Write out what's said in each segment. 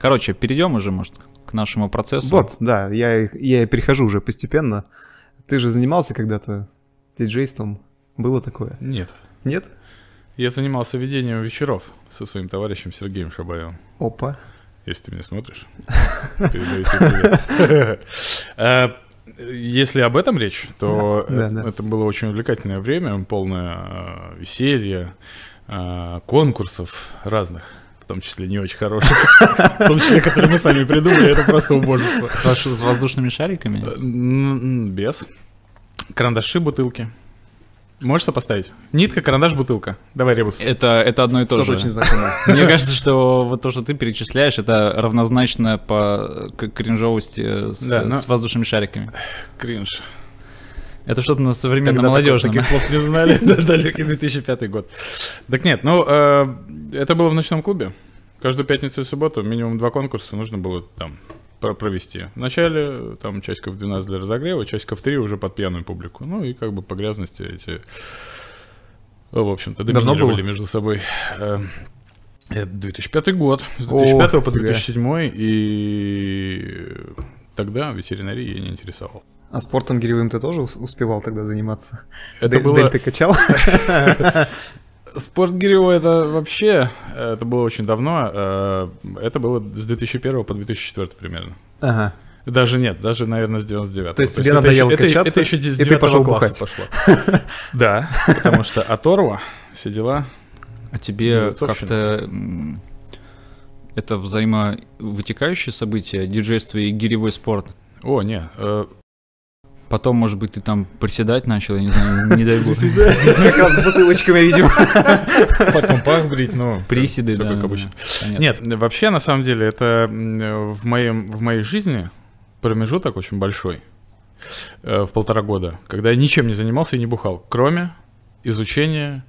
Короче, перейдем уже, может, к нашему процессу. Вот, да, я, я перехожу уже постепенно. Ты же занимался когда-то диджейством? Было такое? Нет. Нет? Я занимался ведением вечеров со своим товарищем Сергеем Шабаевым. Опа. Если ты меня смотришь, передаю тебе привет. Если об этом речь, то Да, да, это да. это было очень увлекательное время, полное а, веселья, а, конкурсов разных, в том числе не очень хороших, в том числе, которые мы сами придумали, это просто убожество. С, воздушными шариками? Э, Без. Карандаши, бутылки. Можешь сопоставить? Нитка, карандаш, бутылка. Давай, Ребус. Это, это одно и то Что-то же. очень знакомое. Мне кажется, что вот то, что ты перечисляешь, это равнозначно по к- кринжовости с, Да, но- с воздушными шариками. Кринж. Это что-то на современно Тогда молодежном. таких слов не знали. Да, Далекий 2005 год. Так нет, ну, э, это было в ночном клубе. Каждую пятницу и субботу минимум два конкурса нужно было там провести. Вначале там часиков 12 для разогрева, часиков 3 уже под пьяную публику. Ну и как бы по грязности эти, в общем-то, доминировали между собой. Э, Это 2005 год, с О, 2005 по фига. 2007, и тогда ветеринарией я не интересовал. А спортом гиревым ты тоже ус- успевал тогда заниматься? Это Дель- было... Дель ты качал? Спорт Гирево это вообще, э, это было очень давно, э, это было с 2001 по 2004 примерно. Ага. Даже нет, даже, наверное, с 99 То есть тебе это надоело еще- это- качаться, это еще с и ты 9 пошел бухать. пошло. Да, потому что оторва, все дела. А тебе как-то это взаимовытекающее событие, диджейство и гиревой спорт? О, не, э, Потом, может быть, ты там приседать начал, я не знаю, не дай бог. Как раз с бутылочками, видимо. потом пах брить, ну, Приседы, да. как обычно. Нет, вообще, на самом деле, это в, моем, в моей жизни промежуток очень большой, э, в полтора года, когда я ничем не занимался и не бухал, кроме изучения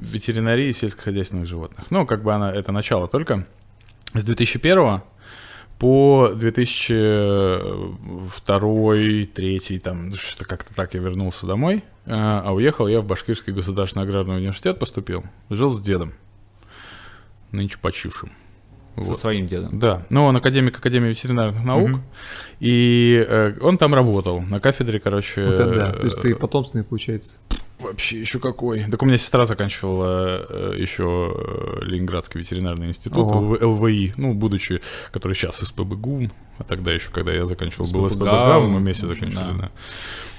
ветеринарии сельскохозяйственных животных. Ну, как бы она, это начало только. С 2001 по 2002, 2003, там, что-то как-то так я вернулся домой, э, а уехал я в Башкирский государственный аграрный университет, поступил, жил с дедом, нынче почившим. Со Вот. своим дедом. Да, ну он академик Академии ветеринарных наук, Мгм. и э, он там работал на кафедре, короче. Вот это да. То есть ты э, потомственный, получается. Вообще еще какой. Так у меня сестра заканчивала э, еще э, Ленинградский ветеринарный институт, Ого. ЛВ- ЛВИ, ну, будучи, который сейчас СПБГУ, а тогда еще, когда я заканчивал, был СПБГУ, СПБГУ, мы вместе заканчивали, да.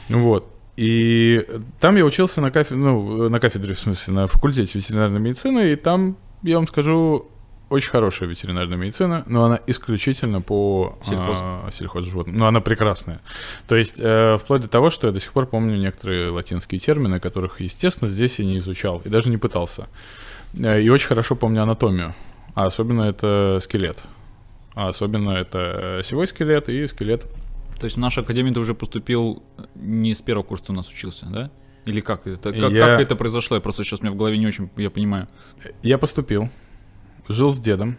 да. Вот. И там я учился на кафедре, ну, на кафедре, в смысле, на факультете ветеринарной медицины, и там, я вам скажу, очень хорошая ветеринарная медицина, но она исключительно по Сельхоз. а, сельхозживотным. Но она прекрасная. То есть, э, вплоть до того, что я до сих пор помню некоторые латинские термины, которых, естественно, здесь я не изучал и даже не пытался. Э, И очень хорошо помню анатомию. А особенно это скелет. А особенно это э, осевой скелет и скелет. То есть в нашу академию ты уже поступил не с первого курса у нас учился, да? Или как это? Как, Я- как это произошло? Я просто сейчас у меня в голове не очень, я понимаю. Я поступил, жил с дедом.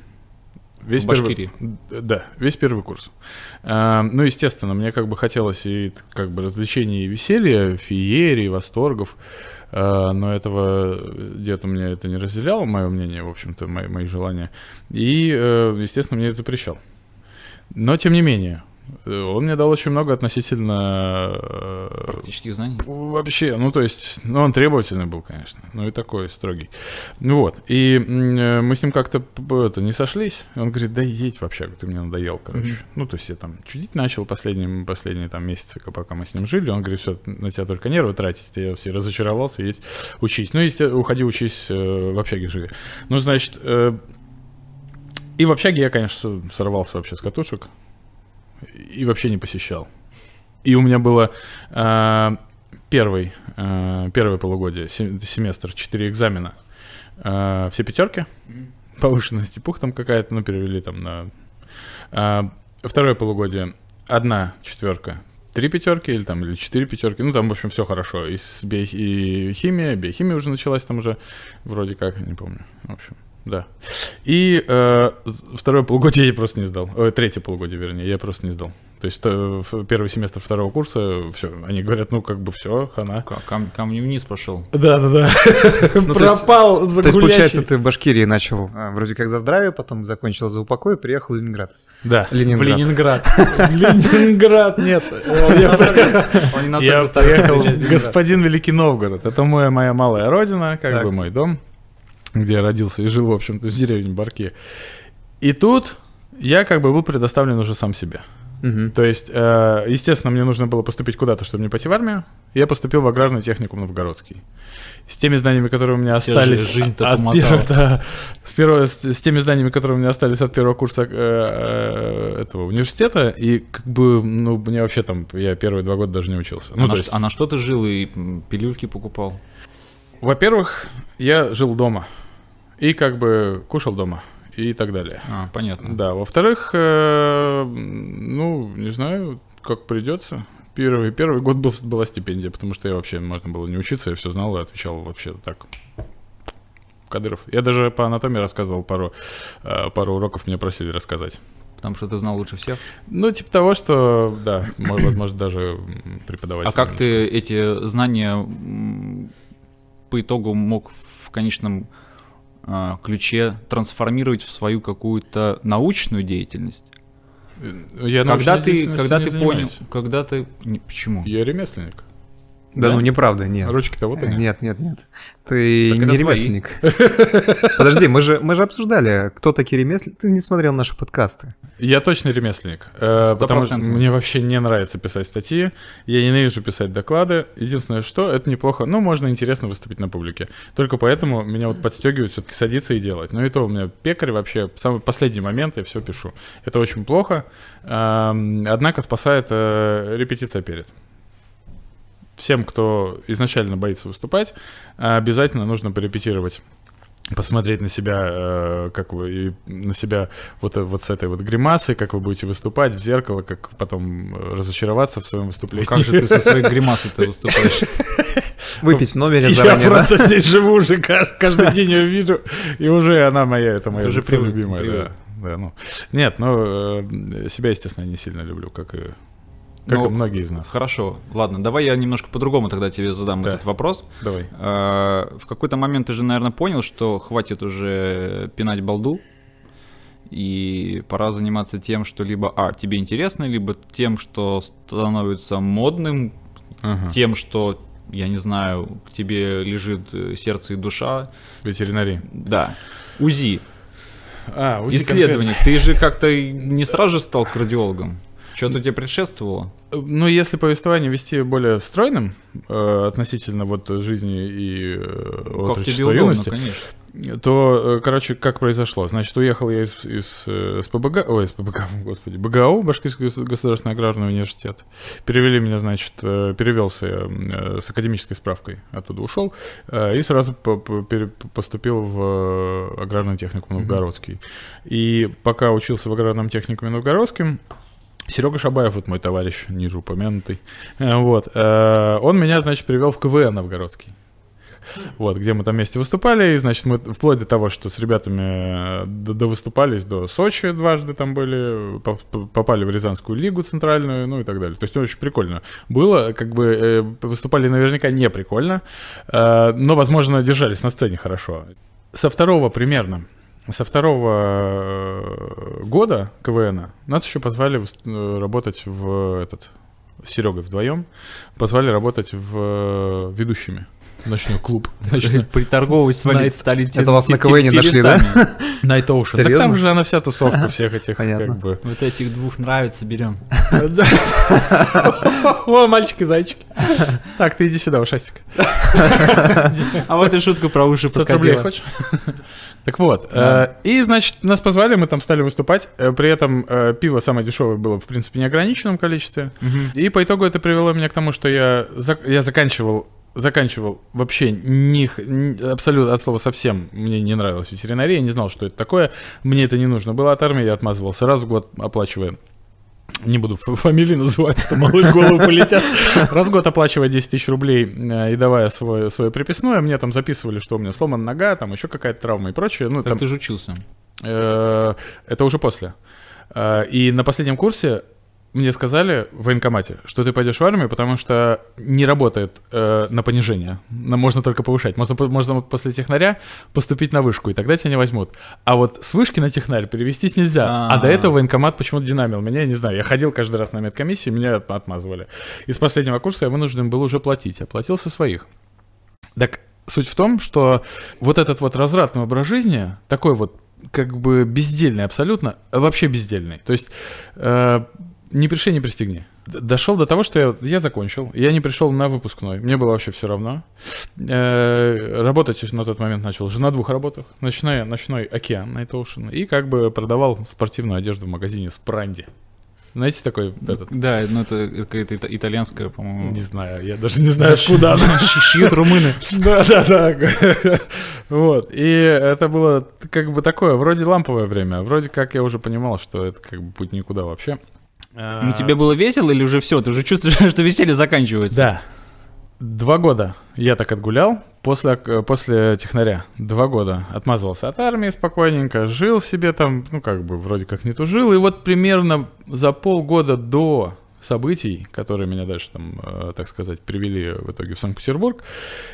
Весь В первый- Башкирии? Да, весь первый курс. А, ну, естественно, мне как бы хотелось и как бы развлечений и веселья, феерии, восторгов. А, но этого дед у меня это не разделял, мое мнение, в общем-то, мои, мои желания. И, э, естественно, мне это запрещал. Но, тем не менее, э, он мне дал очень много относительно... э, Практических знаний. Вообще, ну то есть, ну он требовательный был, конечно, ну и такой строгий. Вот, и э, мы с ним как-то это, не сошлись, он говорит, да едь в общагу, ты мне надоел, короче. Мгм. Ну то есть я там чудить начал последние, последние там месяцы, пока мы с ним жили, он говорит, все, на тебя только нервы тратить, я все разочаровался, едь учись. Ну, если уходи, учись, э, в общаге живи. Ну, значит, э, и в общаге я, конечно, сорвался вообще с катушек и вообще не посещал. И у меня было э, первый, э, первое полугодие, се- семестр, четыре экзамена. Э, все пятерки, повышенная степух там какая-то, ну, перевели там на... Э, второе полугодие, одна четверка, три пятерки или там, или четыре пятерки. Ну, там, в общем, все хорошо. И, с био- и химия, биохимия уже началась там уже, вроде как, не помню. В общем, да. И э, второе полугодие я просто не сдал. Ой, третье полугодие, вернее, я просто не сдал. То есть э, в первый семестр второго курса, все, они говорят, ну как бы все, хана. Ка- Кам, камни вниз пошел. Да, да, да. Ну, то есть- Пропал То есть, получается, ты в Башкирии начал а, вроде как за здравие, потом закончил за упокой и приехал в Ленинград. Да. Ленинград. Ленинград, нет. Я Он не Я настолько старый, приехал в Ленинград. господин Великий Новгород. Это моя, моя малая родина, как бы мой дом, где я родился и жил, в общем-то, в деревне Барки. И тут я как бы был предоставлен уже сам себе. Мгм. То есть, э, естественно, мне нужно было поступить куда-то, чтобы не пойти в армию. Я поступил в аграрный техникум Новгородский. С теми знаниями, которые у меня остались... жизнь-то от помотала. первого- да, с, первого- с, с теми знаниями, которые у меня остались от первого курса э, э, этого университета. И как бы, ну, мне вообще там... Я первые два года даже не учился. А Ну, на то ш- есть, а на что ты жил и пилюльки покупал? во-первых, я жил дома. И как бы кушал дома. И так далее. А, понятно. Да, во-вторых, э, ну, не знаю, как придется. Первый, первый год был, была стипендия, потому что я вообще, можно было не учиться, я все знал и отвечал вообще так. Кадыров. Я даже по анатомии рассказывал пару, э, пару уроков, меня просили рассказать. Потому что ты знал лучше всех. Ну, типа того, что, да, мо- возможно, даже м, преподаватель. А как немножко. ты эти знания по итогу мог в конечном ключе трансформировать в свою какую-то научную деятельность? Я когда ты, когда ты понял, когда ты, не, почему? Я ремесленник. Да, Да? ну неправда, нет. Ручки-то вот они. Нет, нет, нет. Ты Так это не ремесленник. Подожди, мы же, мы же обсуждали, кто такие ремесленники. Ты не смотрел наши подкасты. Я точно ремесленник, э, потому что мне вообще не нравится писать статьи, я ненавижу писать доклады. Единственное, что это неплохо, ну, можно интересно выступить на публике. Только поэтому меня вот подстегивает все-таки садиться и делать. Но и то у меня пекарь вообще, самый последний момент я все пишу. Это очень плохо, эм, однако спасает э, репетиция перед. Всем, кто изначально боится выступать, обязательно нужно порепетировать посмотреть на себя, э, как вы, и на себя вот, э, вот с этой вот гримасой, как вы будете выступать в зеркало, как потом разочароваться в своем Ну, выступлении. как же ты со своей гримасой ты выступаешь? Выпить в номере Я заранее, да? просто здесь живу уже, ка- каждый день ее вижу, и уже она моя, это моя уже любимая. Да, да, ну. Нет, ну, э, себя, естественно, я не сильно люблю, как и, как Ну, и многие из нас. Хорошо, ладно, давай я немножко по-другому тогда тебе задам Да. этот вопрос. Давай. А, В какой-то момент ты же, наверное, понял, что хватит уже пинать балду, и пора заниматься тем, что либо, а, тебе интересно, либо тем, что становится модным, Ага. тем, что, я не знаю, к тебе лежит э, сердце и душа. Ветеринарий. Да. УЗИ. А, УЗИ Исследование. Ты же как-то не сразу же стал кардиологом. Что-то тебе предшествовало? Ну, если повествование вести более стройным э, относительно вот жизни и э, как тебе удобно, юности, конечно. то, э, короче, как произошло? Значит, уехал я из, из, э, СПБГ, ой, из ПБГ, господи, БГАУ, Башкирский гос- государственный аграрный университет. Перевели меня, значит, э, перевелся я э, с академической справкой, оттуда ушел, э, и сразу по- по- пере- поступил в э, аграрный техникум Новгородский. И пока учился в аграрном техникуме Новгородском, Серега Шабаев, вот мой товарищ, ниже упомянутый, э, вот, э, он меня, значит, привел в КВН Новгородский. Вот, где мы там вместе выступали, и, значит, мы вплоть до того, что с ребятами э, довыступались до Сочи дважды там были, по- по- попали в Рязанскую лигу центральную, ну и так далее. То есть очень прикольно было, как бы выступали наверняка не прикольно, но, возможно, держались на сцене хорошо. Со второго примерно, со второго э, года КВН нас еще позвали э, работать в этот Серегой вдвоем, позвали работать в ведущими. Ночной клуб. Ночной. Приторговывать свалить Найт- стали Это вас на КВНе нашли, да? Night Ocean. Так там же она вся тусовка всех этих, Понятно. как бы. Вот этих двух нравится, берем. О, мальчики-зайчики. Так, ты иди сюда, ушастик. А вот и шутку про уши 500 рублей подкатила. хочешь? Так вот, э, и, значит, нас позвали, мы там стали выступать. Э, При этом э, пиво самое дешевое было, в принципе, неограниченном количестве. И по итогу это привело меня к тому, что я, я заканчивал заканчивал вообще ни- абсолютно от слова совсем мне не нравилась ветеринария, не знал, что это такое. Мне это не нужно было от армии, я отмазывался раз в год, оплачивая не буду фамилии называть, ли в голову полетят. Раз в год оплачивая 10 тысяч рублей э, и давая свое, свое приписное, мне там записывали, что у меня сломана нога, там еще какая-то травма и прочее. Ну, Как там, ты же учился? Э, Это уже после. Э, И на последнем курсе мне сказали в военкомате, что ты пойдешь в армию, потому что не работает э, на понижение. На- Можно только повышать. Можно, можно после технаря поступить на вышку, и тогда тебя не возьмут. А вот с вышки на технарь перевестись нельзя. А, А. до этого военкомат почему-то динамил меня, я не знаю. Я ходил каждый раз на медкомиссию, меня от- отмазывали. Из последнего курса я вынужден был уже платить. Я платил со своих. Так суть в том, что вот этот вот развратный образ жизни, такой вот как бы бездельный абсолютно, а вообще бездельный. То есть э, не пришли, не пристегни. Дошел до того, что я, я закончил, я не пришел на выпускной, мне было вообще все равно. Э, работать на тот момент начал уже на двух работах, ночной, ночной океан, Night Ocean, и как бы продавал спортивную одежду в магазине Спранди. Знаете, такой этот, Да, ну это какая-то ита- итальянская, по-моему. не знаю, я даже не знаю, откуда она. Шьют румыны. Да, да, да. Вот. И это было как бы такое, вроде ламповое время. Вроде как я уже понимал, что это как бы путь никуда вообще. Ну тебе было весело или уже все? Ты уже чувствуешь, что веселье заканчивается? Да. Два года я так отгулял после, после технаря. Два года отмазывался от армии спокойненько, жил себе там, ну как бы вроде как не тужил. И вот примерно за полгода до событий, которые меня дальше там, э, так сказать, привели в итоге в Санкт-Петербург,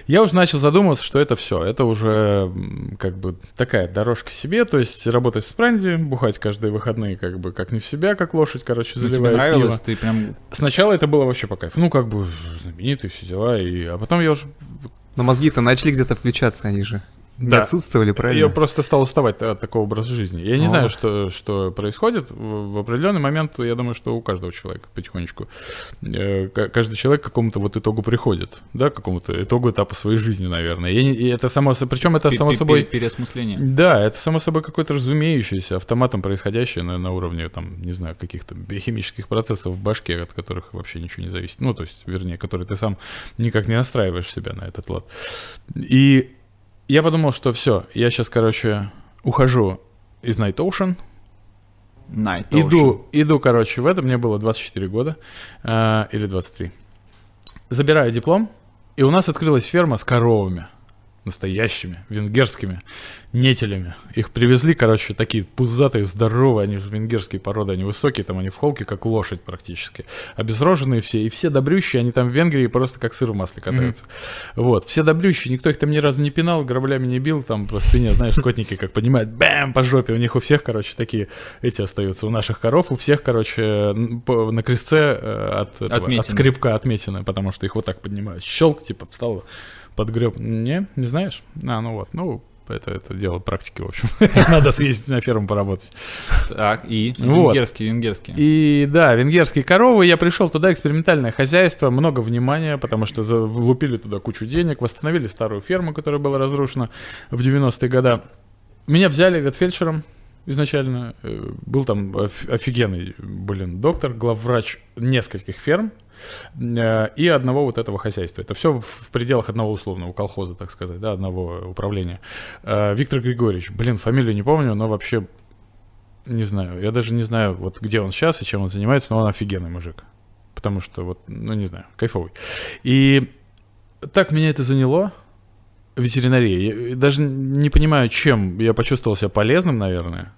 я уже начал задумываться, что это все, это уже как бы такая дорожка себе, то есть работать с спранди, бухать каждые выходные как бы как не в себя, как лошадь, короче, Ну, тебе заливая нравилось? пиво. Ты прям... Сначала это было вообще по кайфу. Ну, как бы знаменитые все дела. И... А потом я уже... Но мозги-то начали где-то включаться, они же. Не Да. отсутствовали, правильно? Я просто стал уставать от такого образа жизни. Я не О. знаю, что, что происходит. В, определенный момент, я думаю, что у каждого человека потихонечку. э, ка- каждый человек к какому-то вот итогу приходит. Да, к какому-то итогу этапа своей жизни, наверное. Не- и это само собой... Причем это само собой... пе- Переосмысление. Да, это само собой какое-то разумеющееся, автоматом происходящее на, на уровне, там, не знаю, каких-то биохимических процессов в башке, от которых вообще ничего не зависит. Ну, то есть, вернее, которые ты сам никак не настраиваешь себя на этот лад. И я подумал, что все, я сейчас, короче, ухожу из Night Ocean, Night Ocean. Иду, иду, короче, в это, мне было 24 года, э, или 23. Забираю диплом, и у нас открылась ферма с коровами. Настоящими, венгерскими, нетелями. Их привезли, короче, такие пузатые, здоровые, они же венгерские породы, они высокие, там они в холке, как лошадь практически. Обезроженные все, и все добрющие, они там в Венгрии просто как сыр в масле катаются. Вот, все добрющие, никто их там ни разу не пинал, граблями не бил, там по спине, знаешь, скотники как поднимают, бэм, по жопе, у них у всех, короче, такие эти остаются, у наших коров, у всех, короче, на крестце э, от, этого, от скребка отметины, потому что их вот так поднимают. Щелк, типа, встал, подгреб. Не, не знаешь? А, ну вот, ну, это, это дело практики, в общем. Надо съездить на ферму поработать. Так, и? Вот. Венгерский, венгерский. И да, венгерские коровы, я пришел туда, экспериментальное хозяйство, много внимания, потому что влупили туда кучу денег, восстановили старую ферму, которая была разрушена в 90-е годы. Меня взяли ветфельдшером изначально. Э, Был там оф- офигенный, блин, доктор, главврач нескольких ферм и одного вот этого хозяйства. Это все в пределах одного условного колхоза, так сказать, да, одного управления. Э, Виктор Григорьевич, блин, фамилию не помню, но вообще не знаю, я даже не знаю, вот где он сейчас и чем он занимается, но он офигенный мужик. Потому что вот, ну не знаю, кайфовый. И так меня это заняло, ветеринария. Я даже не понимаю, чем я почувствовал себя полезным, наверное.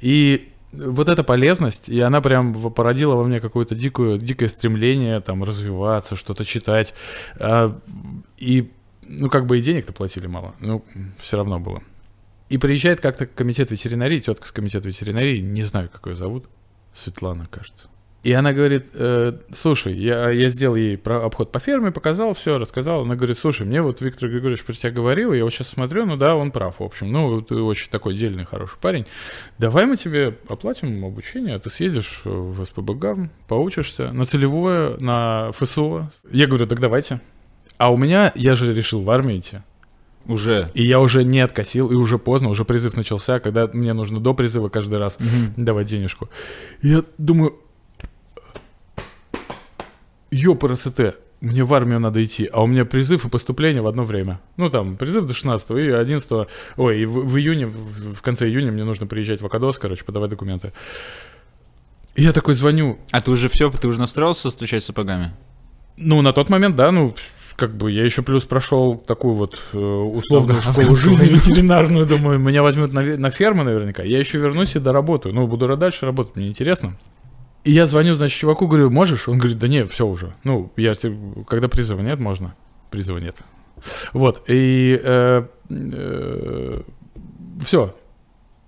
И вот эта полезность, и она прям породила во мне какое-то дикое, дикое стремление там развиваться, что-то читать. А, и, ну, как бы и денег-то платили мало, ну, все равно было. И приезжает как-то комитет ветеринарии, тетка с комитета ветеринарии, не знаю, как зовут, Светлана, кажется. И она говорит, «Э, слушай, я, я сделал ей про- обход по ферме, показал все, рассказал. Она говорит, слушай, мне вот Виктор Григорьевич про тебя говорил, я вот сейчас смотрю, ну да, он прав, в общем. Ну, ты очень такой дельный, хороший парень. Давай мы тебе оплатим обучение, ты съездишь в СПБГ, поучишься на целевое, на ФСО. Я говорю, так давайте. А у меня, я же решил в армию идти. Уже. И я уже не откосил, и уже поздно, уже призыв начался, когда мне нужно до призыва каждый раз давать денежку. Я думаю, ёпрст, мне в армию надо идти, а у меня призыв и поступление в одно время. Ну, там, призыв до 16 и 11 ой, и в, в июне, в, в конце июня мне нужно приезжать в Акадос, короче, подавать документы. И я такой звоню, А ты уже все, ты уже настроился стучать сапогами? ну, на тот момент, да, ну, как бы я еще плюс прошел такую вот э, условную Ага, школу жизни ветеринарную, думаю, меня возьмут на, на ферму наверняка, я еще вернусь и доработаю, ну, буду дальше работать, мне интересно. И я звоню, значит, чуваку, говорю, можешь? Он говорит, да нет, все уже. Ну, я, когда призыва нет, можно. Призыва нет. Вот, и все.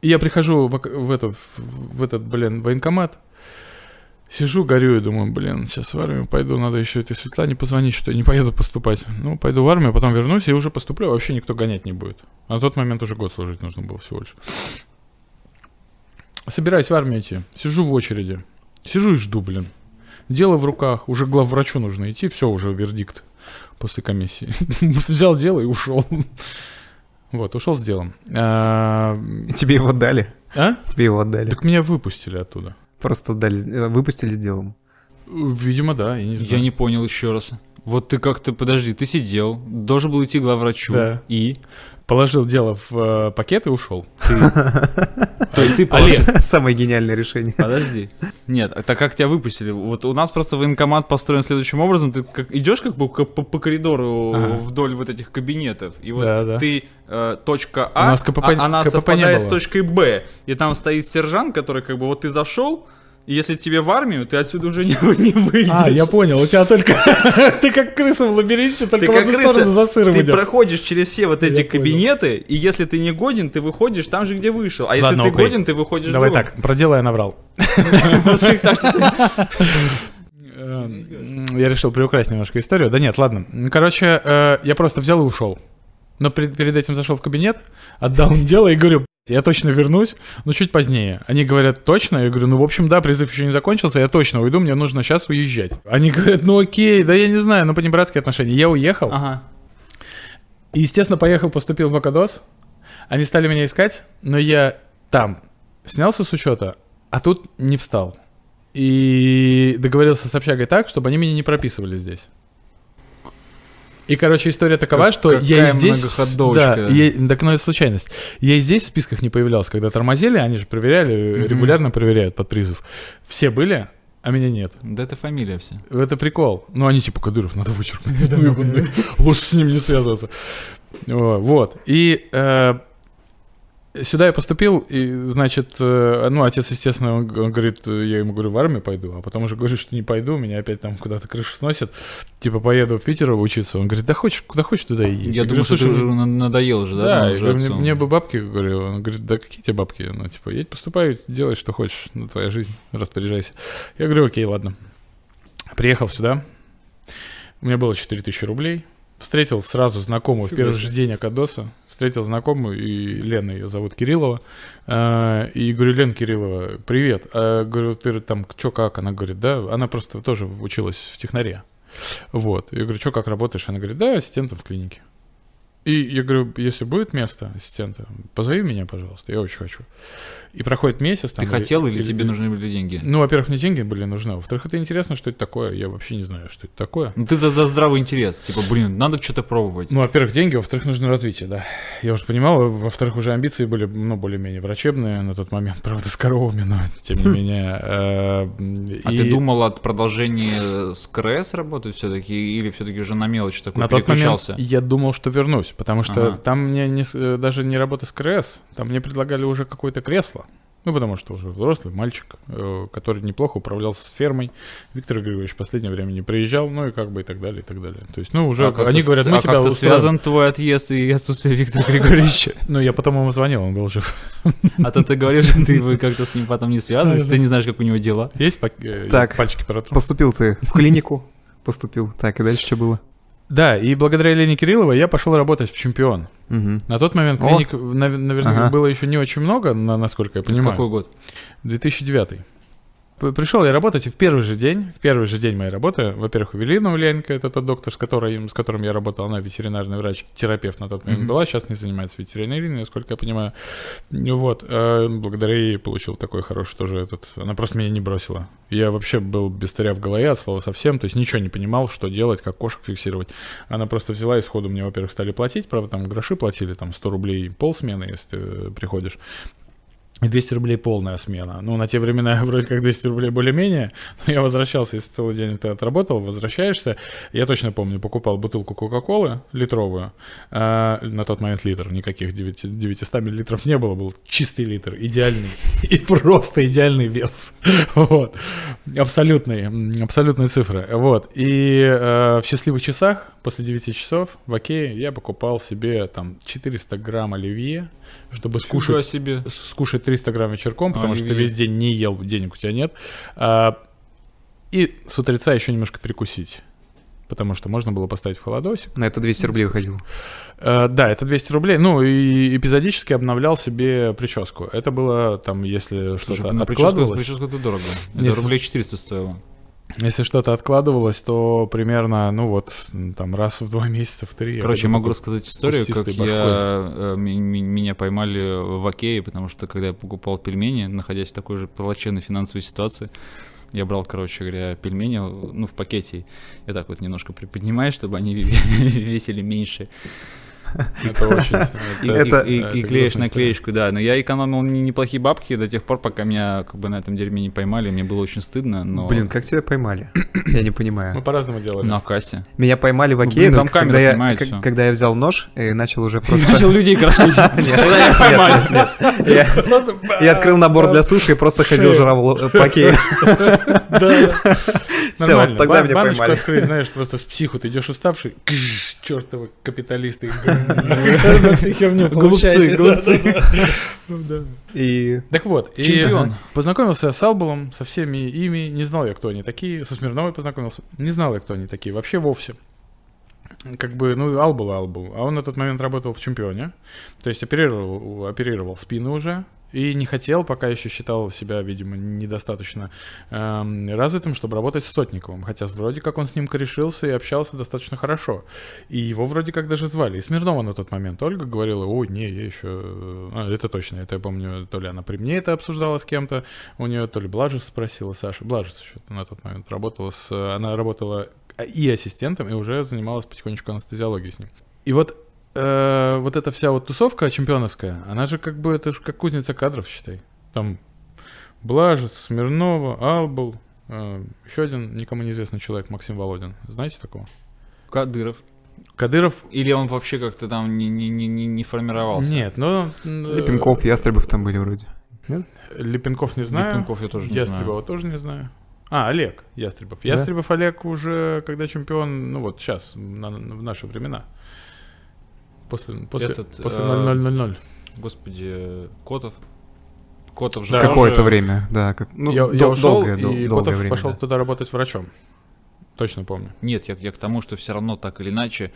И я прихожу в, в, эту, в, этот, блин, военкомат, сижу, горю и думаю, блин, сейчас в армию пойду, надо еще этой Светлане позвонить, что я не поеду поступать. Ну, пойду в армию, потом вернусь и уже поступлю, а вообще никто гонять не будет. А на тот момент уже год служить нужно было всего лишь. Собираюсь в армию идти, сижу в очереди, сижу и жду, блин. Дело в руках, уже главврачу нужно идти, все, уже вердикт после комиссии. Взял дело и ушел. Вот, ушел с делом. А, Тебе его отдали. а? Тебе его отдали. Так меня выпустили оттуда. Просто отдали, э, выпустили с делом. Видимо, да, я не знаю. Я не понял еще раз. Вот ты как-то, подожди, ты сидел, должен был идти главврачу. Да. И? Положил дело в э, пакет и ушел. То есть ты положил- Самое гениальное решение. Подожди. Нет, это как тебя выпустили? Вот у нас просто военкомат построен следующим образом. Ты как, идешь как бы по, коридору вдоль вот этих кабинетов. И вот ты э, точка А, а она совпадает с точкой Б. И там стоит сержант, который как бы вот ты зашел, и если тебе в армию, ты отсюда уже не, не выйдешь. А, я понял, у тебя только... Ты как крыса в лабиринте, только в одну сторону за сыром ты проходишь через все вот эти кабинеты, и если ты не годен, ты выходишь там же, где вышел. А если ты годен, ты выходишь Давай так, про дело я наврал. Я решил приукрасить немножко историю. Да нет, ладно. Короче, э, я просто взял и ушел. Но перед этим зашел в кабинет, отдал дело и говорю, «Б***ь, я точно вернусь, но чуть позднее. Они говорят, точно? Я говорю, ну, в общем, да, призыв еще не закончился, я точно уйду, мне нужно сейчас уезжать. Они говорят, ну, окей, да я не знаю, ну, понебратские отношения. Я уехал, Ага. и, естественно, поехал, поступил в Акадос. Они стали меня искать, но я там снялся с учета, а тут не встал. И договорился с общагой так, чтобы они меня не прописывали здесь. И, короче, история такова, Как- что я и какая здесь... многоходовочка. Да, я- так, ну, это случайность. Я и здесь в списках не появлялся, когда тормозили, они же проверяли, Мгм. регулярно проверяют под призыв. Все были, а меня нет. Да это фамилия все. Это прикол. Ну, они типа, Кадыров, надо вычеркнуть. Ну. Лучше с ним не связываться. Вот. И э, сюда я поступил, и, значит, э, ну, отец, естественно, он, говорит, я ему говорю, в армию пойду, а потом уже говорю, что не пойду, меня опять там куда-то крышу сносит. Типа, поеду в Питер учиться. Он говорит, да хочешь, куда хочешь, туда и едь. Я думаю, что ты «Слушай, уже на- надоел уже, да? да, я уже говорю, мне, мне бы бабки, говорю, он говорит, да какие тебе бабки? Ну, типа, едь, поступай, делай, что хочешь, ну, твоя жизнь, распоряжайся. Я говорю, окей, ладно. Приехал сюда, у меня было 4000 рублей, встретил сразу знакомую в Фига первый себе. же день Акадоса, встретил знакомую, и Лена ее зовут Кириллова, А, и говорю, Лена Кириллова, привет. А, говорю, ты там, что как? Она говорит, да, она просто тоже училась в технаре. Вот. Я говорю, что, как работаешь? Она говорит, да, ассистентом в клинике. И я говорю, если будет место ассистента, позови меня, пожалуйста, я очень хочу. И проходит месяц. Ты там, хотел или тебе нужны были деньги? Ну, во-первых, мне деньги были нужны, а во-вторых, это интересно, что это такое. Я вообще не знаю, что это такое. Ну ты за, за здравый интерес. Типа, блин, надо что-то пробовать. Ну, во-первых, деньги, во-вторых, нужно развитие, да. Я уже понимал, во-вторых, уже амбиции были, ну, более-менее врачебные на тот момент, правда, с коровами, но тем не менее. э, А ты думал от продолжения с КРС работать все-таки, или все-таки уже на мелочь такой переключался? я думал, что вернусь, потому что Ага. там мне не, э, даже не работа с КРС, там мне предлагали уже какое-то кресло. Ну, потому что уже взрослый мальчик, э, который неплохо управлялся с фермой. Виктор Григорьевич в последнее время не приезжал, ну и как бы и так далее, и так далее. То есть, ну, уже А они говорят, мы а тебя как-то устроим. связан твой отъезд и отсутствие Виктора Григорьевича? Ну, я потом ему звонил, он был жив. А то ты говоришь, что ты вы как-то с ним потом не связан, Да-да. ты не знаешь, как у него дела. Есть пак- э, Так. пальчики? Поступил ты в клинику. Поступил. Так, и дальше что было? Да, и благодаря Лене Кирилловой я пошел работать в чемпион. Мгм. На тот момент О. клиник, нав- наверное, Ага. было еще не очень много, на- насколько я Это понимаю. какой год? 2009. Пришел я работать, и в первый же день, в первый же день моей работы, во-первых, Велина Ульяненко, это тот доктор, с, которой, с которым я работал, она ветеринарный врач, терапевт на тот момент Мгм. была, сейчас не занимается ветеринарией, насколько я понимаю. Вот, э, благодаря ей получил такой хороший тоже этот, она просто меня не бросила. Я вообще был без в голове, от слова совсем, то есть ничего не понимал, что делать, как кошек фиксировать. Она просто взяла и сходу мне, во-первых, стали платить, правда, там гроши платили, там 100 рублей полсмены, если ты приходишь. 200 рублей полная смена. Ну, на те времена вроде как 200 рублей более-менее. Но я возвращался, если целый день ты отработал, возвращаешься. Я точно помню, покупал бутылку Кока-Колы литровую. Э, на тот момент литр, никаких 9, 900 миллилитров не было. Был чистый литр, идеальный. И просто идеальный вес. Вот. Абсолютный, абсолютные цифры. Вот. И э, в счастливых часах, после 9 часов, в Окее, я покупал себе там 400 грамм оливье чтобы скушать, себе. скушать 300 грамм вечерком, потому Оливье. что ты весь день не ел, денег у тебя нет. А, и с утреца еще немножко перекусить. Потому что можно было поставить в холодосик. На это 200 рублей выходило. А, да, это 200 рублей. Ну, и эпизодически обновлял себе прическу. Это было там, если что-то Слушай, на прическу, откладывалось. прическу это дорого. Это рублей 400 стоило. Если что-то откладывалось, то примерно, ну вот, там раз в два месяца, в три. Короче, я могу рассказать историю, как кустистой я, башкой. э, меня поймали в Окее, потому что когда я покупал пельмени, находясь в такой же плачевной финансовой ситуации, я брал, короче говоря, пельмени, ну, в пакете, и так вот немножко приподнимаешь, чтобы они весили меньше, Это очень... и, Это- и- и- да, и это клеишь наклеечку, да. Но я экономил не- неплохие бабки до тех пор, пока меня как бы на этом дерьме не поймали, мне было очень стыдно, но... Блин, как тебя поймали? Я не Мы понимаю. по-разному делали. На кассе. Меня поймали в Ну, Окее, блин, там только камера когда я, когда я взял нож и начал уже просто... Начал людей крошить. Я открыл набор для суши и просто ходил жрал по Окею. Да. Нормально. тогда меня баночку поймали. открыть, знаешь, просто с психу. Ты идешь уставший, чертовы капиталисты. За всю херню Голубцы, получаете. голубцы. Да. И Так вот, и Чемпион. познакомился с Албулом, со всеми ими, не знал я, кто они такие, со Смирновой познакомился, не знал я, кто они такие, вообще вовсе. Как бы, ну, Албул и Албул. А он на тот момент работал в чемпионе, то есть оперировал, оперировал спину уже, и не хотел, пока еще считал себя, видимо, недостаточно эм, развитым, чтобы работать с Сотниковым. Хотя вроде как он с ним корешился и общался достаточно хорошо. И его вроде как даже звали. И Смирнова на тот момент. Ольга говорила, ой, не, я еще... А, это точно, это я помню, то ли она при мне это обсуждала с кем-то, у нее то ли Блажес спросила, Саша, Блажес еще на тот момент работала с... Она работала и ассистентом, и уже занималась потихонечку анестезиологией с ним. И вот э, вот эта вся вот тусовка чемпионовская, она же как бы, это же как кузница кадров, считай. Там Блажес, Смирнова, Албул, э, еще один никому неизвестный человек, Максим Володин. Знаете такого? Кадыров. Кадыров... Или он вообще как-то там не, не, не, не не формировался? Нет, но... э, Лепенков, Ястребов там были вроде. Лепенков не знаю. Липенков я тоже не Ястребова тоже не знаю. А, Олег Ястребов. Ястребов Олег уже, когда чемпион, ну вот сейчас, на- на- в наши времена. После, после, Этот, после э, 0000. Господи, Котов. Котов же Да. Какое-то время, да. как- ну, я, я дол- ушел, долгое, дол- и долгое Котов время, пошел да. туда работать врачом. Точно помню. Нет, я, я к тому, что все равно так или иначе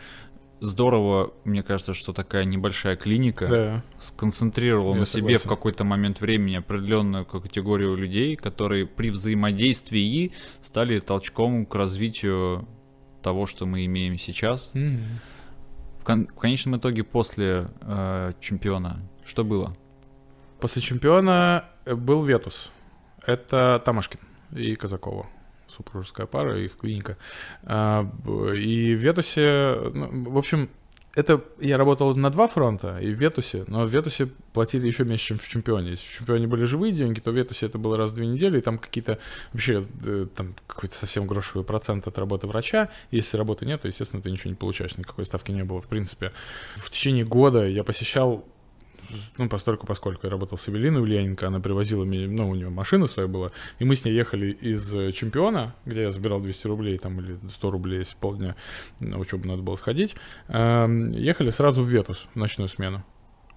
здорово, мне кажется, что такая небольшая клиника Да. сконцентрировала Я на себе согласен. в какой-то момент времени определенную категорию людей, которые при взаимодействии стали толчком к развитию того, что мы имеем сейчас. М. Кон- в конечном итоге после э, чемпиона что было? После чемпиона э, был Ветус. Это Тамашкин и Казакова. Супружеская пара, их клиника. А, И в Ветусе, ну, в общем, это я работал на два фронта, и в Ветусе, но в Ветусе платили еще меньше, чем в Чемпионе. Если в Чемпионе были живые деньги, то в Ветусе это было раз в две недели, и там какие-то, вообще, э, там какой-то совсем грошевый процент от работы врача. Если работы нет, то, естественно, ты ничего не получаешь, никакой ставки не было, в принципе. В течение года я посещал ну, постольку, поскольку я работал с Эвелиной Ульяненко, она привозила меня, ну, у нее машина своя была, и мы с ней ехали из э, чемпиона, где я забирал 200 рублей, там, или 100 рублей, если полдня на учебу надо было сходить, эм, ехали сразу в Ветус, в ночную смену,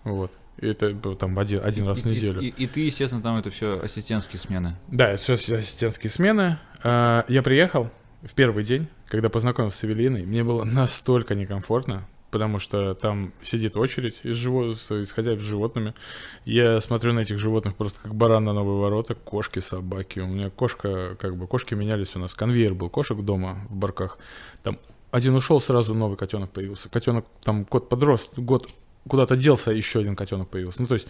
вот. И это там один, один раз в И- и- неделю. И, и ты, естественно, там это все ассистентские смены. Да, это все ассистентские смены. А, Я приехал в первый день, когда познакомился с Эвелиной, мне было настолько некомфортно, потому что там сидит очередь из, живо... из хозяев с животными. Я смотрю на этих животных просто как баран на новые ворота, кошки, собаки. У меня кошка, как бы, кошки менялись у нас. Конвейер был кошек дома в барках. Там один ушел, сразу новый котенок появился. Котенок, там кот подрос, год куда-то делся, еще один котенок появился. Ну, то есть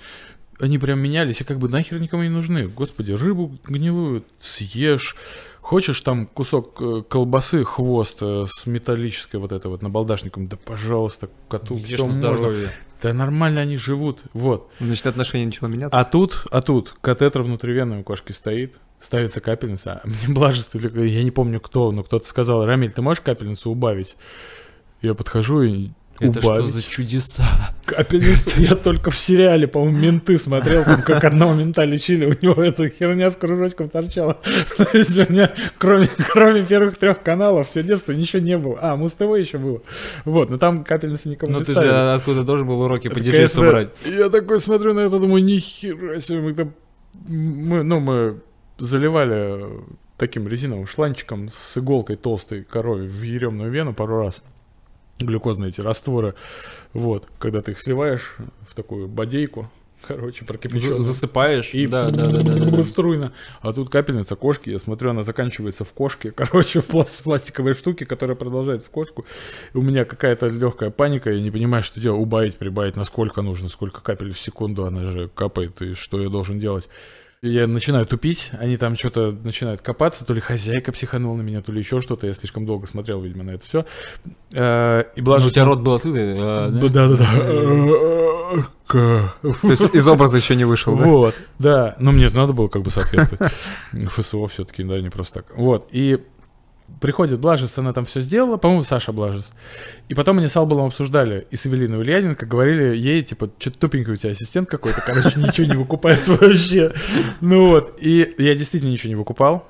они прям менялись, и как бы нахер никому не нужны. Господи, рыбу гнилую съешь. Хочешь там кусок э, колбасы, хвост э, с металлической вот этой вот набалдашником, да пожалуйста, коту Ешь все на можно. здоровье. Да нормально они живут, вот. Значит, отношения начало меняться. А тут, а тут катетер внутривенной у кошки стоит, ставится капельница. А Мне блажество, или- я не помню кто, но кто-то сказал, Рамиль, ты можешь капельницу убавить? Я подхожу и Это что убавить. за чудеса? Капельницу я только в сериале, по-моему, менты смотрел, там, как одного мента лечили, у него эта херня с кружочком торчала. То есть у меня, кроме, кроме первых трех каналов, все детство ничего не было. А, Муз ТВ еще было. Вот, но там капельницы никому Ну не ты ставили. же откуда должен был уроки по конечно, брать? Я такой смотрю на это, думаю, нихера себе, мы там... Мы, ну, мы заливали таким резиновым шланчиком с иголкой толстой корове в еремную вену пару раз. Глюкозные эти растворы. Вот, когда ты их сливаешь в такую бодейку, короче, прокипяченную. Засыпаешь? И да, да, да, да, да. струйно. А тут капельница кошки. Я смотрю, она заканчивается в кошке. Короче, в пласт- пластиковой штуке, которая продолжает в кошку. И у меня какая-то легкая паника. Я не понимаю, что делать. Убавить, прибавить, насколько нужно, сколько капель в секунду она же капает. И что я должен делать. Я начинаю тупить, они там что-то начинают копаться, то ли хозяйка психанула на меня, то ли еще что-то. Я слишком долго смотрел, видимо, на это все. И Ну, у тебя рот был открытый, а, да? Да, да, да. То есть из образа еще не вышел, да? Вот, да. Но мне же надо было как бы соответствовать. ФСО все-таки, да, не просто так. Вот, и приходит Блажес, она там все сделала, по-моему, Саша Блажес. И потом они с Албалом обсуждали, и с Эвелиной Ульяненко говорили ей, типа, что-то тупенький у тебя ассистент какой-то, короче, ничего не выкупает вообще. Ну вот, и я действительно ничего не выкупал.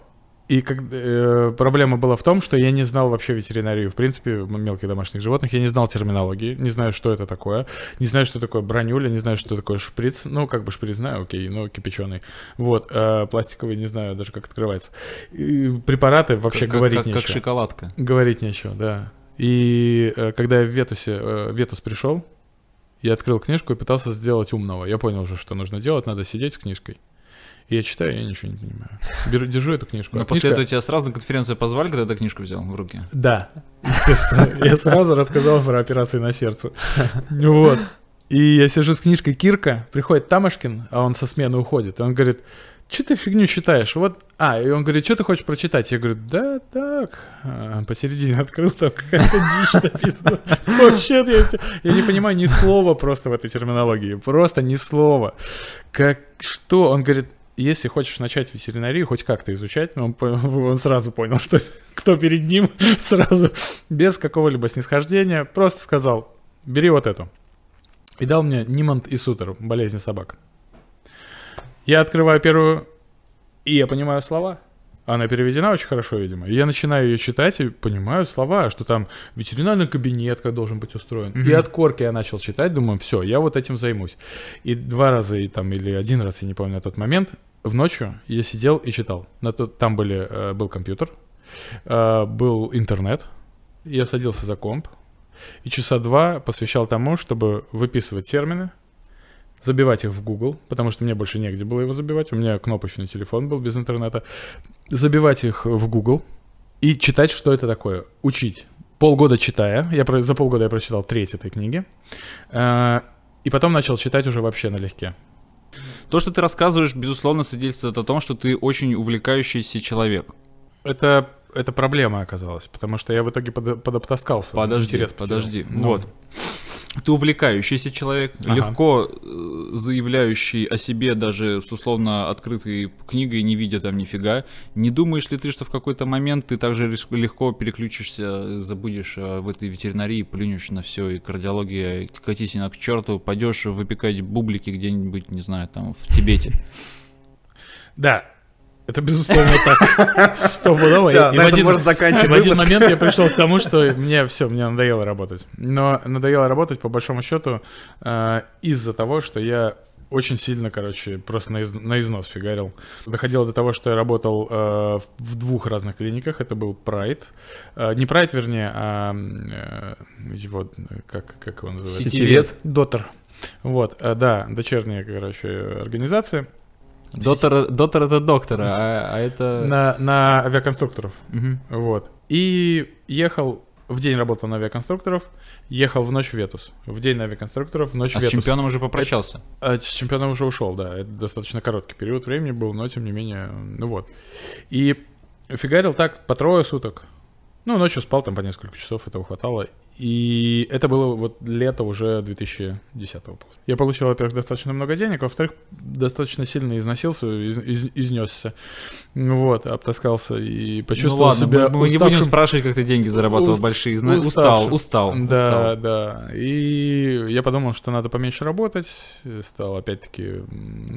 И как, э, проблема была в том, что я не знал вообще ветеринарию, в принципе, мелких домашних животных. Я не знал терминологии, не знаю, что это такое. Не знаю, что такое бронюля, не знаю, что такое шприц. Ну, как бы шприц знаю, окей, но кипяченый. Вот, э, пластиковый, не знаю даже, как открывается. И препараты вообще Как- говорить как, нечего. как шоколадка. Говорить нечего, да. И э, когда я в Ветусе, э, Ветус пришел, я открыл книжку и пытался сделать умного. Я понял уже, что нужно делать, надо сидеть с книжкой. Я читаю, я ничего не понимаю. Беру, держу эту книжку. Но А после книжка- этого тебя сразу на конференцию позвали, когда ты книжку взял в руки? Да, естественно. Я сразу рассказал про операции на сердце. Вот. И я сижу с книжкой Кирка, приходит Тамашкин, а он со смены уходит. И он говорит, что ты фигню читаешь? Вот, а, и он говорит, что ты хочешь прочитать? Я говорю, да, так, А, посередине открыл, там какая-то дичь написана. Вообще, я, я не понимаю ни слова просто в этой терминологии, просто ни слова. Как, что? Он говорит, если хочешь начать ветеринарию, хоть как-то изучать, он, по- он сразу понял, что кто перед ним, сразу, без какого-либо снисхождения, просто сказал, бери вот эту. И дал мне Нимонт и Сутер, болезни собак. Я открываю первую, и я понимаю слова. Она переведена очень хорошо, видимо. И я начинаю ее читать и понимаю слова, что там ветеринарный кабинет как должен быть устроен. И Мгм. от корки я начал читать, думаю, все, я вот этим займусь. И два раза, и там, или один раз, я не помню на тот момент, в ночью я сидел и читал. Там были, э, был компьютер, э, был интернет. Я садился за комп и часа два посвящал тому, чтобы выписывать термины, забивать их в Google, потому что мне больше негде было его забивать. У меня кнопочный телефон был без интернета. Забивать их в Google и читать, что это такое. Учить. Полгода читая, я про- за полгода я прочитал треть этой книги, э, и потом начал читать уже вообще налегке. То, что ты рассказываешь, безусловно, свидетельствует о том, что ты очень увлекающийся человек. Это, это проблема оказалась, потому что я в итоге под, подобтаскался. Подожди, Интерес подожди. Ну, Вот. Ты увлекающийся человек, Ага. легко э, заявляющий о себе даже с условно открытой книгой, не видя там нифига. Не думаешь ли ты, что в какой-то момент ты также легко переключишься, забудешь э, в этой ветеринарии, плюнешь на все, и кардиология, катись на к черту, пойдешь выпекать бублики где-нибудь, не знаю, там в Тибете. Да, это безусловно так. Стопудово. Всё, И на в один- можно заканчивать В один момент я пришел к тому, что мне все, мне надоело работать. Но надоело работать, по большому счету, э, из-за того, что я очень сильно, короче, просто на, из- на износ фигарил. Доходило до того, что я работал э, в двух разных клиниках. Это был Pride. Э, не Pride, вернее, а э, его, э, как, как его называется? Сетевед. Дотер. Вот, э, да, дочерняя, короче, организация. Доктор, доктор это доктора, а, а это... На, на авиаконструкторов. Мгм. Вот. И ехал в день работал на авиаконструкторов, ехал в ночь в Ветус. В день на авиаконструкторов, в ночь А в с Ветус. чемпионом уже попрощался. А с чемпионом уже ушел, да. Это достаточно короткий период времени был, но тем не менее, ну вот. И фигарил так по трое суток. Ну, ночью спал там по несколько часов, этого хватало. И это было вот лето уже 2010 года. Я получил, во-первых, достаточно много денег, во-вторых, достаточно сильно износился, из- из- изнесся. Вот, обтаскался и почувствовал ну ладно, себя мы, мы не будем уставшим. спрашивать, как ты деньги зарабатывал Уст- большие. Зна- уставшим. Устал, устал, Да, устал. да. И я подумал, что надо поменьше работать. Стал опять-таки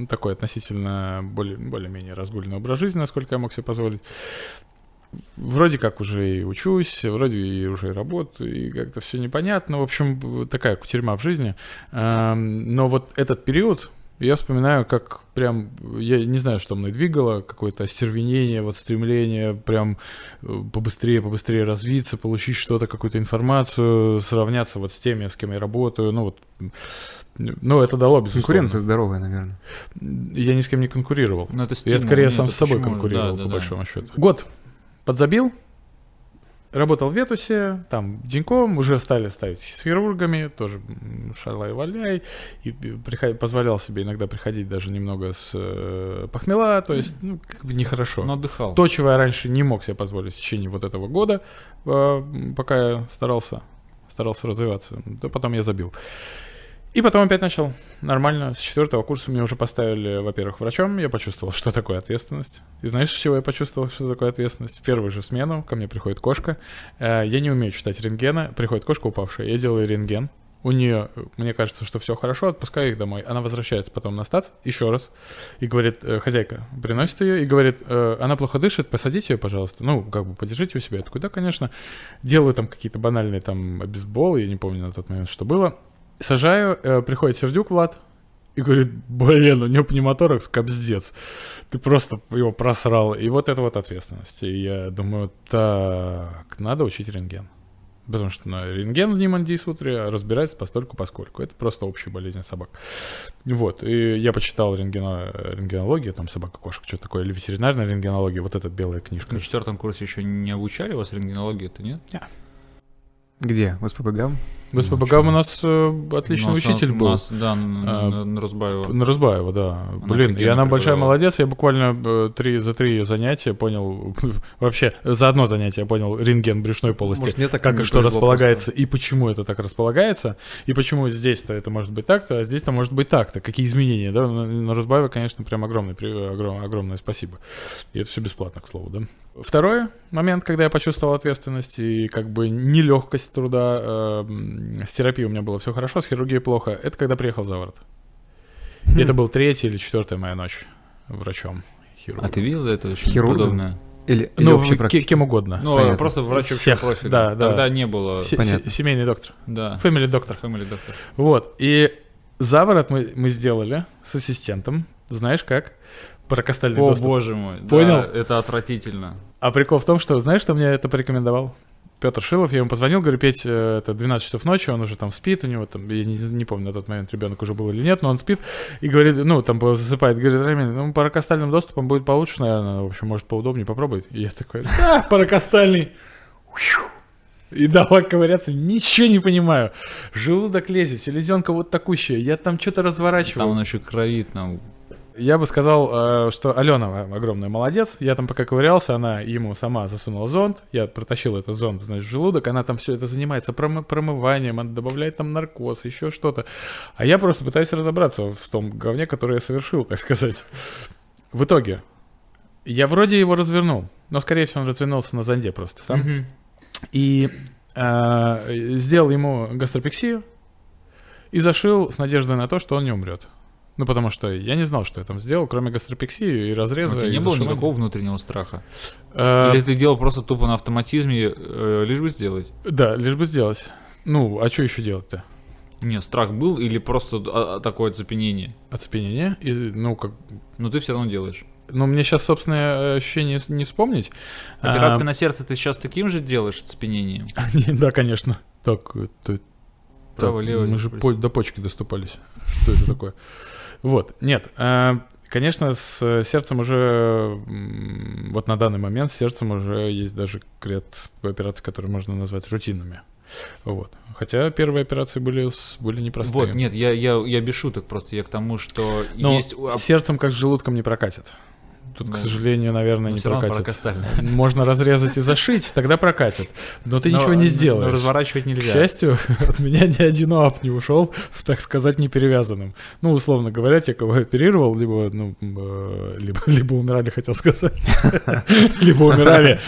такой относительно более, более-менее разгульный образ жизни, насколько я мог себе позволить. Вроде как уже и учусь, вроде и уже и работаю, и как-то все непонятно. В общем, такая кутерьма в жизни. Эм, Но вот этот период, я вспоминаю, как прям, я не знаю, что мной двигало, какое-то остервенение, вот стремление прям э, побыстрее, побыстрее развиться, получить что-то, какую-то информацию, сравняться вот с теми, с кем я работаю, ну вот, ну это дало, безусловно. Конкуренция здоровая, наверное. Я ни с кем не конкурировал. Ну, это Я стимул. скорее Нет, сам с собой почему? конкурировал, Да, да, по да. большому счету. Год подзабил, работал в Ветусе, там деньком, уже стали ставить с хирургами, тоже шалай-валяй, и приход- позволял себе иногда приходить даже немного с э, похмела, то есть, ну, как бы нехорошо. Но отдыхал. То, чего я раньше не мог себе позволить в течение вот этого года, э, пока я старался, старался развиваться, то потом я забил. И потом опять начал нормально. С четвертого курса меня уже поставили, во-первых, врачом. Я почувствовал, что такое ответственность. И знаешь, с чего я почувствовал, что такое ответственность? В первую же смену ко мне приходит кошка. Э, Я не умею читать рентгена. Приходит кошка упавшая. Я делаю рентген. У нее, мне кажется, что все хорошо, отпускаю их домой. Она возвращается потом на стац еще раз и говорит, э, хозяйка приносит ее и говорит, э, она плохо дышит, посадите ее, пожалуйста. Ну, как бы подержите у себя. Я такой, да, конечно. Делаю там какие-то банальные там обезболы, я не помню на тот момент, что было. Сажаю, э, приходит Сердюк Влад и говорит, блин, у него пневмоторакс, капздец. Ты просто его просрал. И вот это вот ответственность. И я думаю, так, надо учить рентген. Потому что на рентген в Ниманди Сутре разбирается постольку поскольку. Это просто общая болезнь собак. Вот. И я почитал рентгено, рентгенологию, там собака-кошка, что такое, или ветеринарная рентгенология, вот эта белая книжка. На четвертом курсе еще не обучали вас рентгенологии, это нет? Где? В СПБГ? В СПБГ чё? у нас э, отличный У нас- учитель у был. нас, да, на, А, на- на Разбаева. На Разбаева, да. Блин, и она большая молодец. Я буквально э, три, за три занятия понял, вообще за одно занятие я понял рентген брюшной полости. мне так как и что располагается, и почему это так располагается, и почему здесь-то это может быть так-то, а здесь-то может быть так-то. Какие изменения, да? На, на конечно, прям огромный, при- огром- огромное спасибо. И это все бесплатно, к слову, да. Второй момент, когда я почувствовал ответственность и как бы нелегкость труда, э, с терапией у меня было все хорошо, с хирургией плохо, это когда приехал заворот. И это был третья или четвертая моя ночь врачом. Хирургом. А ты видел это очень Хирургом? подобное? Или, или Ну, ке- практики? кем угодно. Ну, Понятно. просто врач Всех, профиля. да, да. Тогда не было. Се- понятно. се- семейный доктор. Да. Family доктор. Family доктор. Вот. И заворот мы, мы сделали с ассистентом. Знаешь как? Паракостальный О, доступ. боже мой. да, Понял? это отвратительно. А прикол в том, что знаешь, что мне это порекомендовал? Петр Шилов, я ему позвонил, говорю, Петь, э, это 12 часов ночи, он уже там спит, у него там, я не, не помню на тот момент, ребенок уже был или нет, но он спит, и говорит, ну, там засыпает, говорит, Рамин, ну, паракостальным доступом будет получше, наверное, в общем, может, поудобнее попробовать. И я такой, да, паракостальный. И давай ковыряться, ничего не понимаю. Желудок лезет, селезенка вот такущая, я там что-то разворачиваю. Там он еще кровит нам. Я бы сказал, э, что Алена огромная молодец. Я там пока ковырялся, она ему сама засунула зонд. Я протащил этот зонд, значит, в желудок. Она там все это занимается промы- промыванием, она добавляет там наркоз, еще что-то. А я просто пытаюсь разобраться в том говне, которое я совершил, так сказать. В итоге, я вроде его развернул, но, скорее всего, он развернулся на зонде просто сам. Мгм. И э, сделал ему гастропексию и зашил с надеждой на то, что он не умрет. Ну, потому что я не знал, что я там сделал, кроме гастропексии и разреза. И не было зашивания. никакого внутреннего страха? Э, Или ты делал просто тупо на автоматизме, э, лишь бы сделать? Да, лишь бы сделать. Ну, а что еще делать-то? Не, страх был или просто а, а, такое оцепенение? Оцепенение. И, ну, как... Но ты все равно делаешь. Ну, мне сейчас собственное ощущение с- не вспомнить. Операцию А, на сердце ты сейчас таким же делаешь оцепенением? не, Да, конечно. Так, это... Право, лево, Мы же до почки доступались. Что это такое? Вот, нет. э, Конечно, с сердцем уже, вот на данный момент с сердцем уже есть даже ряд операций, которые можно назвать рутинными. Вот. Хотя первые операции были, были непростые. Вот, нет, я, я, я без шуток просто, я к тому, что Но есть... а, с сердцем как с желудком не прокатит. Тут, к сожалению, наверное, но не прокатит. Можно разрезать и зашить, тогда прокатит. Но ты Но- ничего не но сделаешь. разворачивать К нельзя. счастью, от меня ни один ап не ушел, так сказать, не перевязанным. Ну, условно говоря, те, кого я оперировал, либо, ну, э, либо, либо умирали, хотел сказать, либо умирали,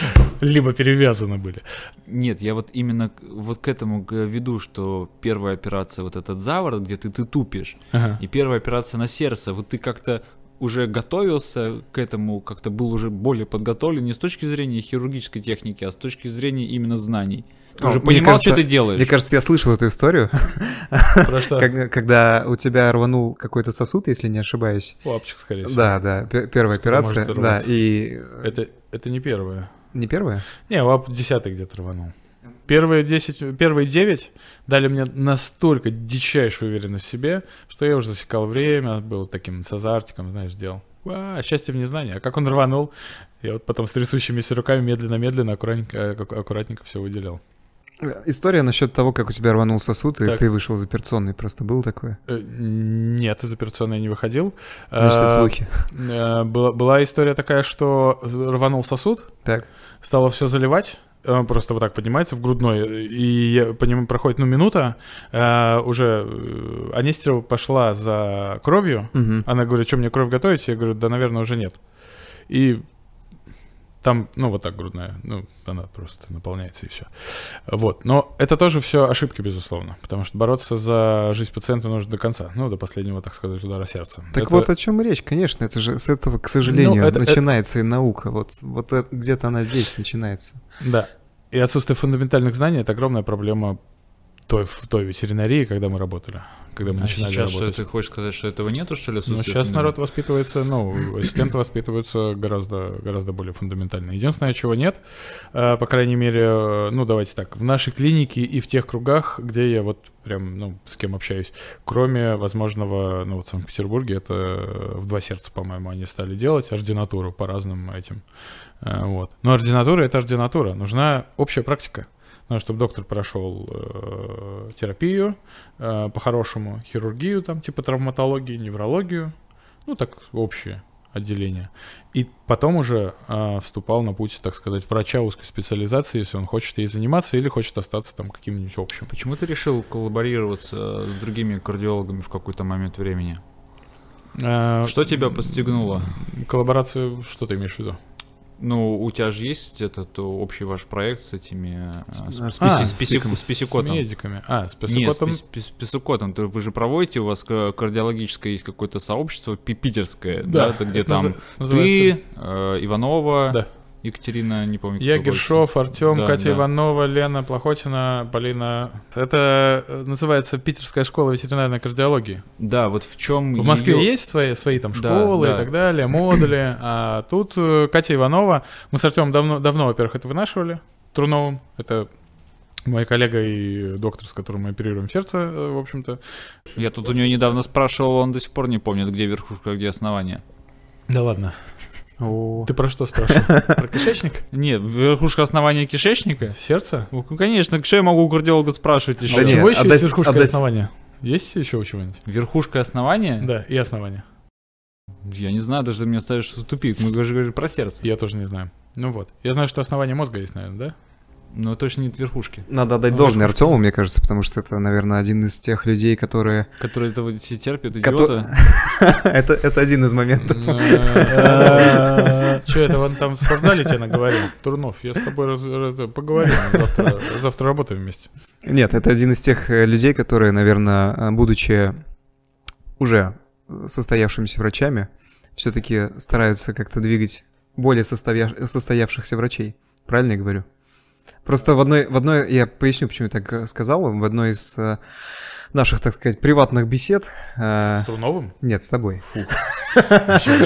либо перевязаны были. Нет, я вот именно к- вот к этому веду, что первая операция, вот этот заворот, где ты, ты тупишь, Ага. и первая операция на сердце, вот ты как-то уже готовился к этому, как-то был уже более подготовлен не с точки зрения хирургической техники, а с точки зрения именно знаний. Ты Ну, уже понимал, кажется- что ты делаешь. Мне кажется, я слышал эту историю, Про что? когда у тебя рванул какой-то сосуд, если не ошибаюсь. Лапчик, скорее всего. Да, да, пе- первая операция, да, и Это, это не первое. не первая? Не, лап десятый где-то рванул. Первые 10, первые 9 дали мне настолько дичайшую уверенность в себе, что я уже засекал время, был таким с азартиком, знаешь, делал. А, счастье в незнании. А как он рванул, я вот потом с трясущимися руками медленно-медленно, аккуратненько, э, ак- аккуратненько все выделял. История насчет того, как у тебя рванул сосуд, и Так. ты вышел из операционной, просто было такое? Э, Нет, из операционной не выходил. Значит, это А, слухи. э, Была, была история такая, что рванул сосуд, Так. стало все заливать, просто вот так поднимается в грудной, и по нему проходит, ну, минута, э, уже э, Анестерова пошла за кровью, Мгм. она говорит, что мне кровь готовить? Я говорю, да, наверное, уже нет. И там, ну, вот так грудная, ну, она просто наполняется и все. Вот, но это тоже все ошибки, безусловно, потому что бороться за жизнь пациента нужно до конца, ну, до последнего, так сказать, удара сердца. Так Это- вот о чем речь, конечно, это же с этого, к сожалению, это- это- начинается и наука. Вот, вот э- где-то она здесь начинается. Да. И отсутствие фундаментальных знаний — это огромная проблема той, в той ветеринарии, когда мы работали, когда мы А начинали сейчас что, работать. ты хочешь сказать, что этого нету, что ли? Ну, сейчас народ воспитывается, ну, ассистенты воспитываются гораздо, гораздо более фундаментально. Единственное, чего нет, э, по крайней мере, э, ну, давайте так, в нашей клинике и в тех кругах, где я вот прям, ну, с кем общаюсь, кроме возможного, ну, вот в Санкт-Петербурге, это э, в два сердца, по-моему, они стали делать ординатуру по разным этим, вот. Но ординатура — это ординатура, нужна общая практика. Надо, чтобы доктор прошел э, терапию, э, по-хорошему хирургию, там, типа травматологии, неврологию, ну, так, общее отделение. И потом уже э, вступал на путь, так сказать, врача узкой специализации, если он хочет ей заниматься или хочет остаться там каким-нибудь общим. Почему ты решил коллаборироваться с другими кардиологами в какой-то момент времени? Э, Что тебя подстегнуло? Коллаборацию, что ты имеешь в виду? Ну, у тебя же есть этот общий ваш проект с этими... э, С, а, с писи- с с псиком- с медиками. А, с Нет, с пис- пис- писокотом. То Вы же проводите, у вас ка- кардиологическое есть какое-то сообщество пи- питерское, да, это где там называется- ты, э, Иванова, Да. Екатерина, не помню. Я. Гершов, Артем, Да, Катя да. Иванова, Лена Плохотина, Полина. Это э, называется Питерская школа ветеринарной кардиологии. Да, вот в чем В Москве есть свои, свои там Да, школы да. и так далее, модули. А тут э, Катя Иванова. Мы с Артемом давно, давно, во-первых, это вынашивали. Труновым. Это мой коллега и доктор, с которым мы оперируем сердце, э, в общем-то. Я тут у нее недавно спрашивал, он до сих пор не помнит, где верхушка, где основание. Да ладно. О, Ты про что спрашивал? Про кишечник? Нет, верхушка основания кишечника? Сердце? Ну, конечно, что я могу у кардиолога спрашивать еще? А у нет, чего еще есть верхушка основания? Есть еще у чего-нибудь? Верхушка основания? Да, и основание. Я не знаю, даже ты меня ставишь в тупик. Мы же говорили про сердце. Я тоже не знаю. Ну вот. Я знаю, что основание мозга есть, наверное, да? Но точно нет верхушки. Надо отдать Ну, должное. Артему, мне кажется, потому что это, наверное, один из тех людей, которые... Которые это вот все терпят, идиота. это, это один из моментов. Че это он там в спортзале тебе наговорил? Турнов, я с тобой поговорим. Завтра, работаем вместе. Нет, это один из тех э, людей, которые, наверное, будучи уже состоявшимися врачами, все-таки стараются как-то двигать более состоя- состоявшихся врачей. Правильно я говорю? Просто в одной, в одной, я поясню, почему я так э, сказал, в одной из э, наших, так сказать, приватных бесед... э, С Труновым? нет, с тобой. Фу.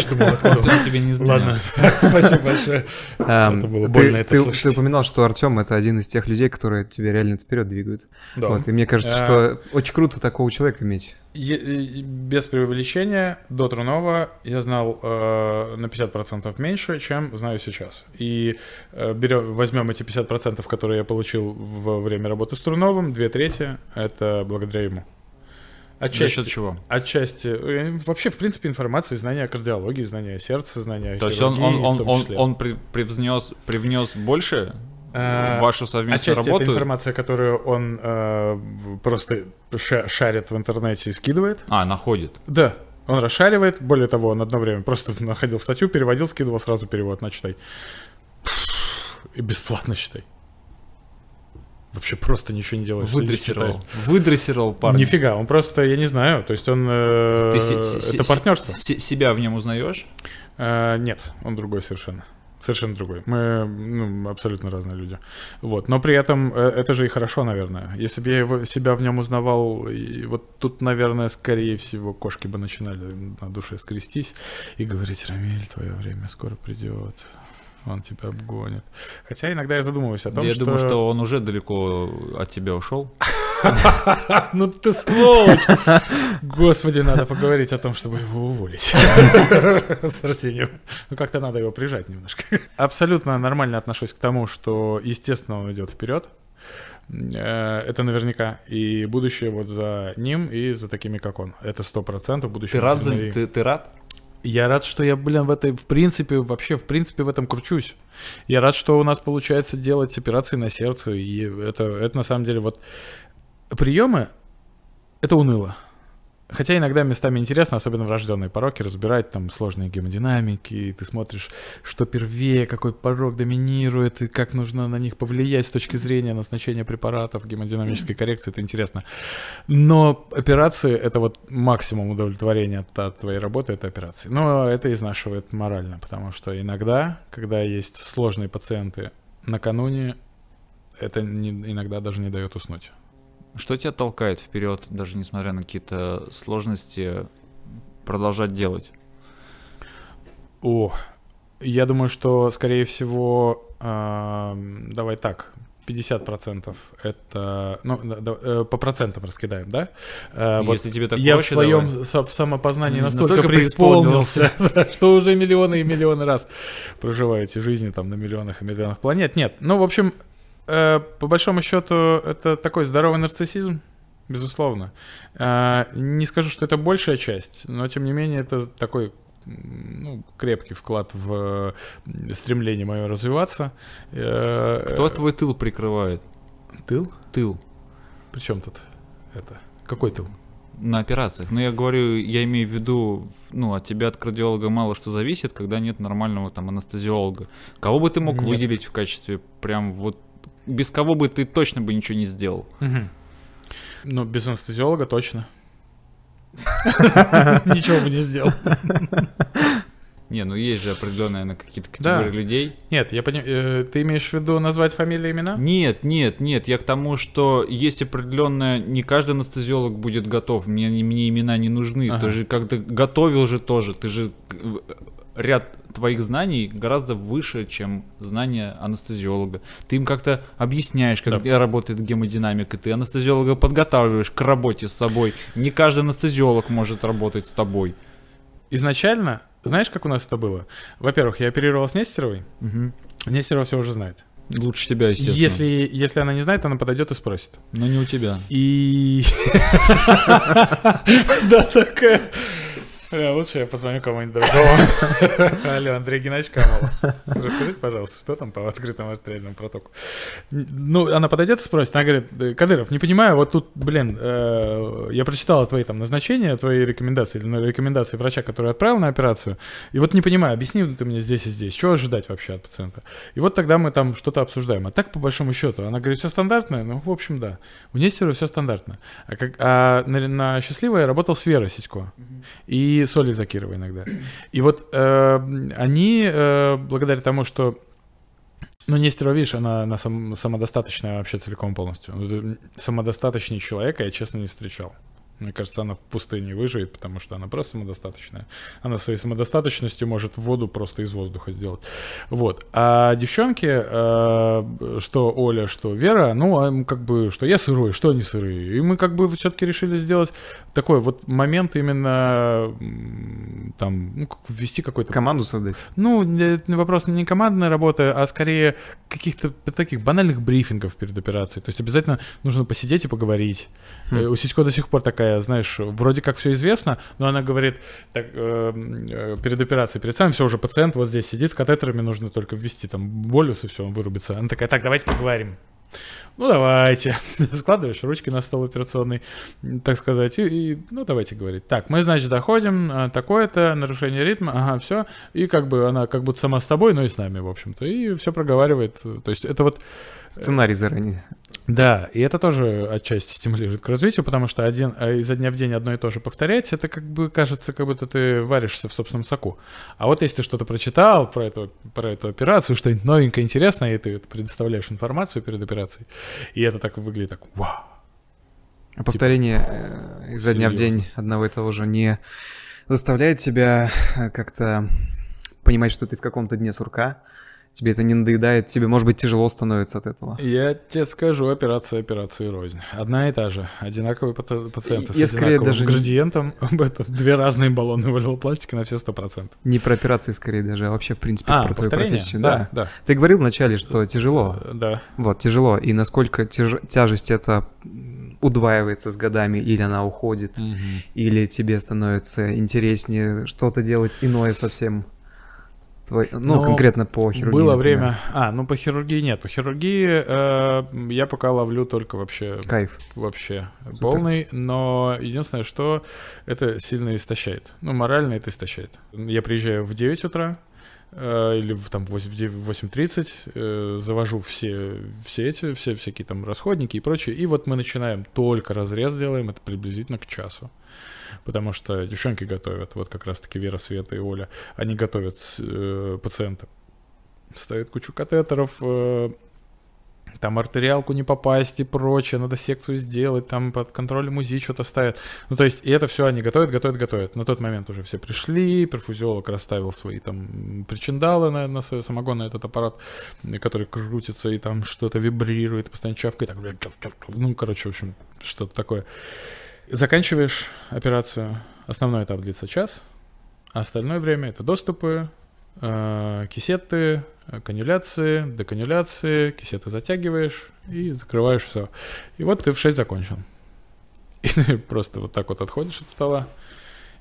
Думал, откуда он тебе не. Ладно, спасибо большое. Эм, Это было ты- больно это ты, слышать. ты упоминал, что Артем это один из тех людей, которые тебя реально вперед двигают. Да. И мне кажется, что очень круто такого человека иметь. Э, без преувеличения, до Трунова я знал э, на 50% меньше, чем знаю сейчас. И э, берем, возьмем эти 50%, которые я получил во время работы с Труновым, две трети — это благодаря ему. За Отчасти, счет чего? отчасти э, вообще, в принципе, информации, знания о кардиологии, знания о сердце, знания о То есть он, он, он, он, он при- привнес, привнес больше в вашу совместную Отчасти работу? это информация, которую он э, просто ша- шарит в интернете и скидывает. А, находит. Да, он расшаривает. Более того, он одно время просто находил статью, переводил, скидывал сразу перевод на читай. И бесплатно читай. Вообще просто ничего не делаешь. Выдрессировал. Выдрессировал парня. Нифига, он просто, я не знаю, то есть он... э, Ты се- это се- партнерство. се- себя в нем узнаешь? Э, нет, он другой совершенно. Совершенно другой. Мы ну, абсолютно разные люди. Вот. Но при этом э, это же и хорошо, наверное. Если бы я его, себя в нем узнавал, и вот тут, наверное, скорее всего, кошки бы начинали на душе скрестись и говорить, Рамиль, твое время скоро придет. Он тебя обгонит. Хотя иногда я задумываюсь о том, я что... думаю, что он уже далеко от тебя ушел. Ну ты сволочь! Господи, надо поговорить о том, чтобы его уволить. С Арсением. Ну как-то надо его прижать немножко. Абсолютно нормально отношусь к тому, что, естественно, он идет вперед. Э, Это наверняка. И будущее вот за ним и за такими, как он. Это сто процентов будущее. Ты рад, за... ты, ты рад? Я рад, что я, блин, в этой, в принципе, вообще, в принципе, в этом кручусь. Я рад, что у нас получается делать операции на сердце, и это, это на самом деле вот приемы, это уныло. Хотя иногда местами интересно, особенно врожденные пороки, разбирать там сложные гемодинамики, и ты смотришь, что первее, какой порог доминирует, и как нужно на них повлиять с точки зрения назначения препаратов, гемодинамической коррекции, это интересно. Но операции — это вот максимум удовлетворения от, от твоей работы, это операции. Но это изнашивает морально, потому что иногда, когда есть сложные пациенты накануне, это не- иногда даже не дает уснуть. Что тебя толкает вперед, даже несмотря на какие-то сложности, продолжать делать? О, я думаю, что, скорее всего, ам, давай так, 50% это, ну, да- да, э, по процентам раскидаем, да? Э, вот Если тебе так я в проще, своем давай. самопознании настолько, настолько преисполнился, что уже миллионы и миллионы раз проживаю эти жизни там на миллионах и миллионах планет. Нет, ну, в общем, э, по большому счету, это такой здоровый нарциссизм, безусловно. Э, Не скажу, что это большая часть, но, тем не менее, это такой ну, крепкий вклад в стремление мое развиваться. Э, Кто твой тыл прикрывает? Тыл? Тыл. Причем тут это? Какой тыл? На операциях. Ну, я говорю, я имею в виду, ну, от тебя, от кардиолога, мало что зависит, когда нет нормального там анестезиолога. Кого бы ты мог Нет. выделить в качестве прям вот... Без кого бы ты точно бы ничего не сделал? Ну, без анестезиолога точно. Ничего бы не сделал. Не, ну есть же определенные наверное, какие-то Да. категории людей. Нет, я понимаю. Ты имеешь в виду назвать фамилии, имена? Нет, нет, нет, я к тому, что есть определенное, не каждый анестезиолог будет готов, мне, мне имена не нужны, Ага. ты же как-то готовил же тоже, ты же э, ряд твоих знаний гораздо выше, чем знания анестезиолога. Ты им как-то объясняешь, как Да. работает гемодинамика, ты анестезиолога подготавливаешь к работе с собой. Не каждый анестезиолог может работать с тобой. Изначально, знаешь, как у нас это было? Во-первых, я оперировал с Нестеровой. Нестерова все уже знает. Лучше тебя, естественно. Если, если она не знает, она подойдет и спросит. Но не у тебя. И... Да, такая... Бля, Лучше я позвоню кому-нибудь другому. Алло, Андрей Геннадьевич Камолов. Расскажите, пожалуйста, что там по открытому артериальному протоку? Ну, она подойдет и спросит, она говорит, «Э, Кадыров, не понимаю, вот тут, блин, э, я прочитала твои там назначения, твои рекомендации, или на рекомендации врача, который отправил на операцию, и вот не понимаю, объясни ты мне здесь и здесь, что ожидать вообще от пациента? И вот тогда мы там что-то обсуждаем. А так, по большому счету, она говорит, все стандартно? Ну, в общем, да. У Нестерова все стандартно. А, как, а на, на Счастливой я работал с Верой Сидько и с Олей Закировой иногда. И вот э, они, э, благодаря тому, что ну, Нестерова, видишь, она, она сам- самодостаточная вообще целиком полностью. Это Самодостаточнее человека я, честно, не встречал. Мне кажется, она в пустыне выживет, потому что она просто самодостаточная. Она своей самодостаточностью может воду просто из воздуха сделать. Вот. А девчонки, э, что Оля, что Вера, ну, а, как бы, что я сырой, что они сырые. И мы как бы все-таки решили сделать такой вот момент именно там, ну, ввести какой-то... Команду создать? Ну, вопрос не командной работы, а скорее каких-то таких банальных брифингов перед операцией. То есть обязательно нужно посидеть и поговорить. Хм. У Сисько до сих пор такая такая, знаешь, вроде как все известно, но она говорит, так, э, э, перед операцией, перед самым, все, уже пациент вот здесь сидит с катетерами, нужно только ввести там болюс, и все, он вырубится. Она такая, так, давайте поговорим. Ну, давайте. Складываешь ручки на стол операционный, так сказать, и, и ну, давайте говорить. Так, мы, значит, доходим, а, такое-то, нарушение ритма, ага, все. И как бы она как будто сама с тобой, но и с нами, в общем-то. И все проговаривает. То есть это вот... Сценарий заранее. Да, и это тоже отчасти стимулирует к развитию, потому что один, а, изо дня в день одно и то же повторять, это как бы кажется, как будто ты варишься в собственном соку. А вот если ты что-то прочитал про эту, про эту операцию, что-нибудь новенькое, интересное, и ты предоставляешь информацию перед операцией, и это так выглядит так, вау. А повторение типа, изо дня в день одного и того же не заставляет тебя э, как-то понимать, что ты в каком-то дне сурка, тебе это не надоедает, тебе, может быть, тяжело становится от этого. Я тебе скажу, операция операции рознь. Одна и та же. Одинаковые пациенты Я с одинаковым даже градиентом. Это две разные баллоны волевой пластики на все сто процентов. Не про операции скорее даже, а вообще, в принципе, а, про твою профессию. Да, да, да. Ты говорил вначале, что тяжело. Э, да. Вот, тяжело. И насколько тяж... тяжесть это удваивается с годами, или она уходит, угу. или тебе становится интереснее что-то делать иное совсем. Твой, ну, Но конкретно по хирургии. Было время... А, ну по хирургии нет. По хирургии э, я пока ловлю только вообще... Кайф. Вообще Супер. полный. Но единственное, что это сильно истощает. Ну, морально это истощает. Я приезжаю в 9 утра, э, или в, там, в 8.30, э, завожу все, все эти, все всякие там расходники и прочее, и вот мы начинаем только разрез делаем, это приблизительно к часу потому что девчонки готовят, вот как раз-таки Вера, Света и Оля, они готовят э, пациента, ставят кучу катетеров, э, там артериалку не попасть и прочее, надо секцию сделать, там под контролем УЗИ что-то ставят. Ну, то есть, и это все они готовят, готовят, готовят. На тот момент уже все пришли, перфузиолог расставил свои там причиндалы на, на свой самогон, на этот аппарат, который крутится и там что-то вибрирует, постоянно чавкает, так, ну, короче, в общем, что-то такое. Заканчиваешь операцию. Основной этап длится час. А остальное время это доступы, э, кисеты, канюляции, деканюляции, кисеты затягиваешь и закрываешь все. И вот ты в 6 закончил. И ты просто вот так вот отходишь от стола,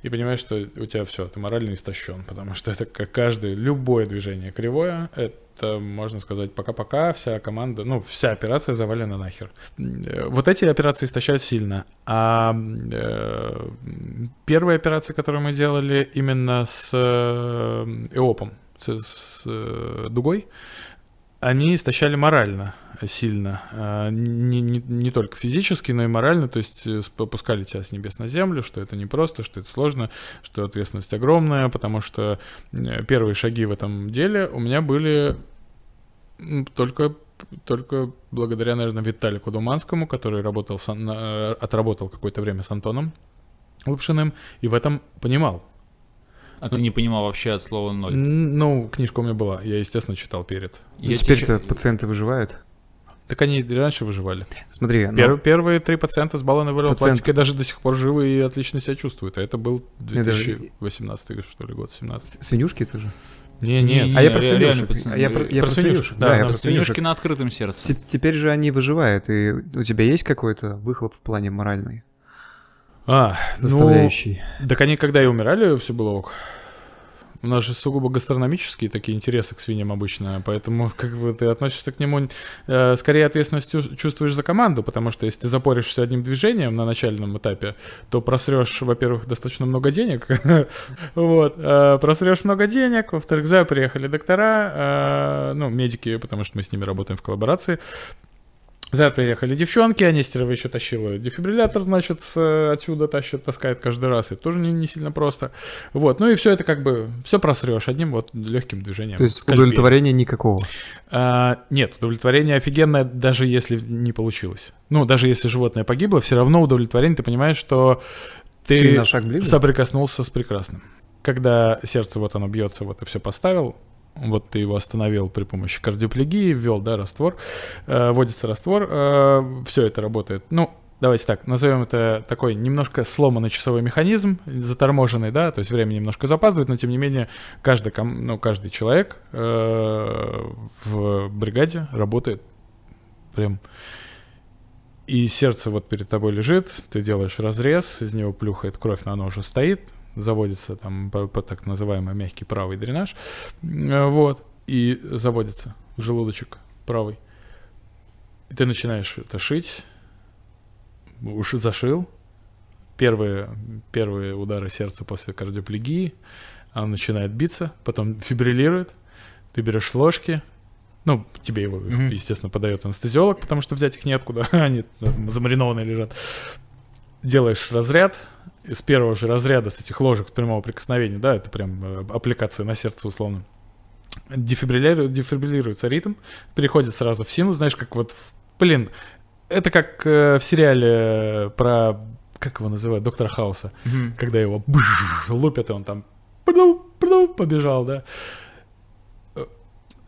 и понимаешь, что у тебя все, ты морально истощен, потому что это как каждое, любое движение кривое, это, можно сказать, пока-пока, вся команда, ну, вся операция завалена нахер. Вот эти операции истощают сильно, а э, первые операции, которые мы делали именно с э, ЭОПом, с, с э, дугой, они истощали морально сильно. А, не, не, не только физически, но и морально. То есть э, спускали тебя с небес на землю, что это непросто, что это сложно, что ответственность огромная, потому что э, первые шаги в этом деле у меня были только только благодаря, наверное, Виталику Думанскому, который работал с, э, отработал какое-то время с Антоном Лапшиным, и в этом понимал, а ты не понимал вообще от слова ноль? Ну, книжка у меня была, я, естественно, читал перед. Ну, теперь-то пациенты выживают? Так они раньше выживали. Смотри, Пер, но... первые три пациента с баллонной валевой Пациент... пластикой даже до сих пор живы и отлично себя чувствуют. А это был 2018 даже... что ли год, 17 Свинюшки тоже? Не, не, не, а я про свинюшек. А я про, я про свинюшек. Да, да, я про свинюшки на открытом сердце. Теперь же они выживают, и у тебя есть какой-то выхлоп в плане моральный? А, доставляющий. Ну, так они когда и умирали, все было ок. У нас же сугубо гастрономические такие интересы к свиньям обычно, поэтому как бы ты относишься к нему, э, скорее ответственность чувствуешь за команду, потому что если ты запоришься одним движением на начальном этапе, то просрешь, во-первых, достаточно много денег, вот, э, просрешь много денег, во-вторых, за приехали доктора, э, ну, медики, потому что мы с ними работаем в коллаборации, За приехали девчонки, а Нестерова еще тащила дефибриллятор, значит, с, отсюда тащит, таскает каждый раз. Это тоже не, не сильно просто. Вот, ну и все это как бы, все просрешь одним вот легким движением. То есть скальпель. удовлетворения никакого. А, нет, удовлетворение офигенное, даже если не получилось. Ну, даже если животное погибло, все равно удовлетворение, ты понимаешь, что ты, Ты на шаг ближе? соприкоснулся с прекрасным. Когда сердце вот оно бьется, вот и все поставил, вот ты его остановил при помощи кардиоплегии, ввел, да, раствор, э, вводится раствор, все это работает. Ну, давайте так, назовем это такой немножко сломанный часовой механизм, заторможенный, да, то есть время немножко запаздывает, но тем не менее каждый, ком- ну, каждый человек э, в бригаде работает прям и сердце вот перед тобой лежит, ты делаешь разрез, из него плюхает кровь, но оно уже стоит, заводится там по, по так называемый мягкий правый дренаж, э, вот, и заводится в желудочек правый. И ты начинаешь это шить, уж зашил, первые, первые удары сердца после кардиоплегии, оно начинает биться, потом фибриллирует, ты берешь ложки, ну, тебе его, Мгм. естественно, подает анестезиолог, потому что взять их неоткуда, они там замаринованные лежат. Делаешь разряд, из первого же разряда с этих ложек с прямого прикосновения, да, это прям э, аппликация на сердце условно. Дефибриллирует, дефибриллируется ритм, переходит сразу в синус, знаешь, как вот, блин, это как э, в сериале про, как его называют, доктора Хауса, когда его лупят, и он там побежал, да. Э,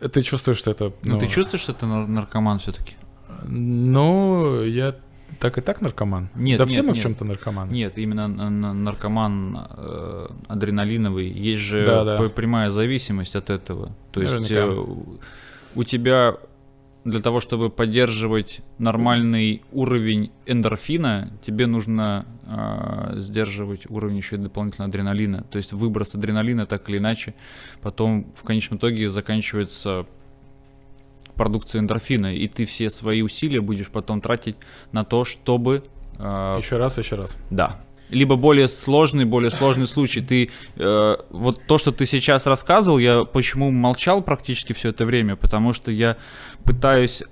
Ты чувствуешь, что это... Ну, ты чувствуешь, что ты нар- наркоман все-таки? Ну, я так и так наркоман. Нет, да все нет, мы в нет. чем-то наркоманы. Нет, именно на- на- наркоман э, адреналиновый. Есть же Да, да. прямая зависимость от этого. То есть э, у- у тебя для того, чтобы поддерживать нормальный уровень эндорфина, тебе нужно э, сдерживать уровень еще и дополнительно адреналина. То есть выброс адреналина так или иначе потом в конечном итоге заканчивается продукцией эндорфина, и ты все свои усилия будешь потом тратить на то, чтобы э, Еще раз, еще раз. да. Либо более сложный, более сложный случай. Ты э, вот то, что ты сейчас рассказывал, я почему молчал практически все это время, потому что я пытаюсь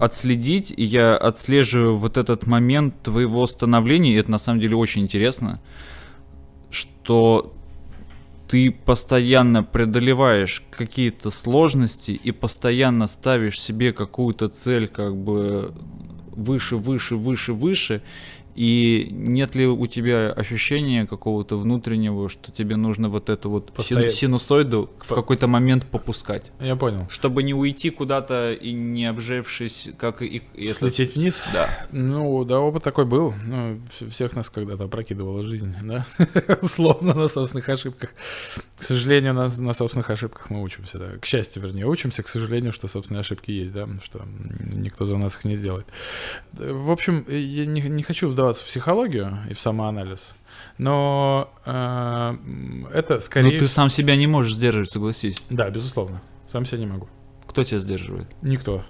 отследить, и я отслеживаю вот этот момент твоего становления, и это на самом деле очень интересно, что ты постоянно преодолеваешь какие-то сложности и постоянно ставишь себе какую-то цель как бы выше, выше, выше, выше, и нет ли у тебя ощущения какого-то внутреннего, что тебе нужно вот эту вот Постоять. синусоиду в По- какой-то момент попускать? Я понял. Чтобы не уйти куда-то и не обжевшись, как и, и Слететь вниз? Да. Ну, да, опыт такой был. Ну, вс- всех нас когда-то опрокидывала жизнь, да? Словно на собственных ошибках. К сожалению, на, на собственных ошибках мы учимся, да. К счастью, вернее, учимся, к сожалению, что собственные ошибки есть, да, что никто за нас их не сделает. Да, В общем, я не, не хочу вдаваться в психологию и в самоанализ, но э, это скорее... Ну, ты сам себя не можешь сдерживать, согласись. Да, безусловно. Сам себя не могу. Кто тебя сдерживает? Никто.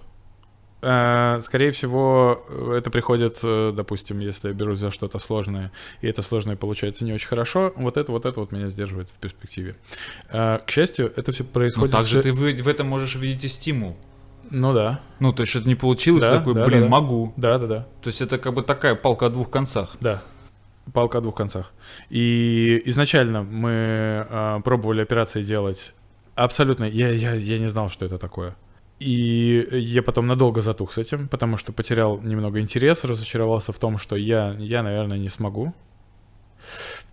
Э, Скорее всего, это приходит, э, допустим, если я берусь за что-то сложное, и это сложное получается не очень хорошо, вот это, вот это вот меня сдерживает в перспективе. Э, К счастью, это все Ну, происходит... также с- ты в, этом можешь видеть и стимул. Ну да, Ну, то есть что-то не получилось, Да, такой, да, блин, да. могу. да, да, да, То есть это как бы такая палка о двух концах. да. Палка о двух концах. И изначально мы э, пробовали операции делать абсолютно... Я, я, я не знал, что это такое. И я потом надолго затух с этим, потому что потерял немного интерес, разочаровался в том, что я, я наверное, не смогу.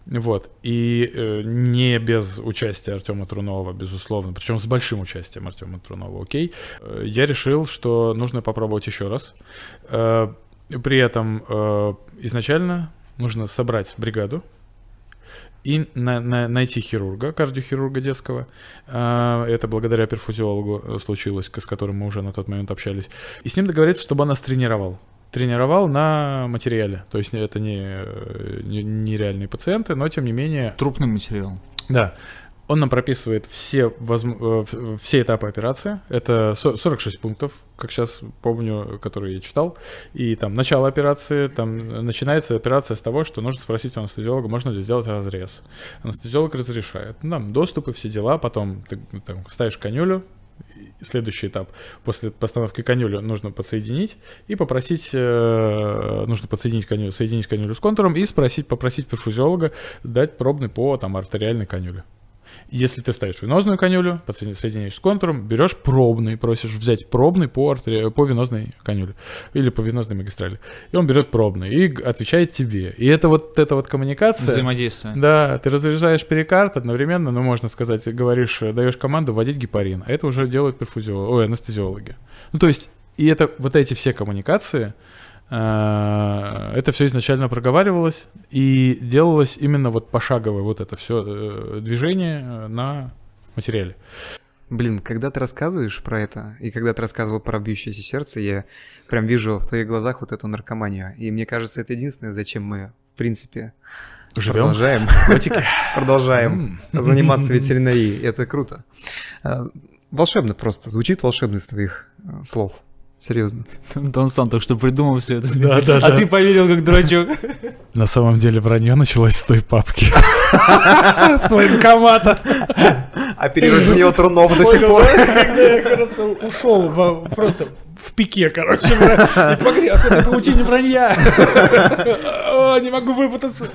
Вот. И э, не без участия Артема Трунова, безусловно, причем с большим участием Артема Трунова, окей. Э, Я решил, что нужно попробовать еще раз. Э, При этом э, изначально нужно собрать бригаду и на- на- найти хирурга, кардиохирурга детского. Э, Это благодаря перфузиологу э, случилось, с которым мы уже на тот момент общались. И с ним договориться, чтобы он нас тренировал. Тренировал на материале. То есть это не, э, не, не реальные пациенты, но тем не менее Трупный материал. да. Он нам прописывает все, возм- э, все этапы операции. Это со- 46 пунктов, как сейчас помню, которые я читал. И там начало операции, там начинается операция с того, что нужно спросить у анестезиолога, можно ли сделать разрез. Анестезиолог разрешает. Ну, Там доступы, все дела. Потом ты там, ставишь конюлю, следующий этап. После постановки канюли нужно подсоединить и попросить, э, нужно подсоединить канюлю, соединить канюлю с контуром и спросить, попросить перфузиолога дать пробный по там артериальной канюле. Если ты ставишь венозную канюлю, соединяешь с контуром, берешь пробный, просишь взять пробный по, артерии, по венозной канюле или по венозной магистрали. И он берет пробный и отвечает тебе. И это вот эта вот коммуникация... Взаимодействие. Да, ты разряжаешь перикард одновременно, ну, можно сказать, говоришь, даешь команду вводить гепарин. А это уже делают перфузиологи, ой, анестезиологи. Ну, то есть, и это вот эти все коммуникации, это все изначально проговаривалось и делалось именно вот пошаговое вот это все э, движение э, на материале. Блин, когда ты рассказываешь про это, и когда ты рассказывал про бьющееся сердце, я прям вижу в твоих глазах вот эту наркоманию. И мне кажется, это единственное, зачем мы, в принципе, Живем. продолжаем, продолжаем заниматься ветеринарией. Это круто. Волшебно просто, звучит волшебно из твоих слов. Серьезно. Он сам только что придумал все это. Да, да, а да. ты поверил как дурачок. На самом деле вранье началось с той папки. С военкомата. Оперировать за него Трунов до сих пор. Когда я просто ушел просто в пике, короче, и погряз в этой паутине вранья. О, не могу выпутаться.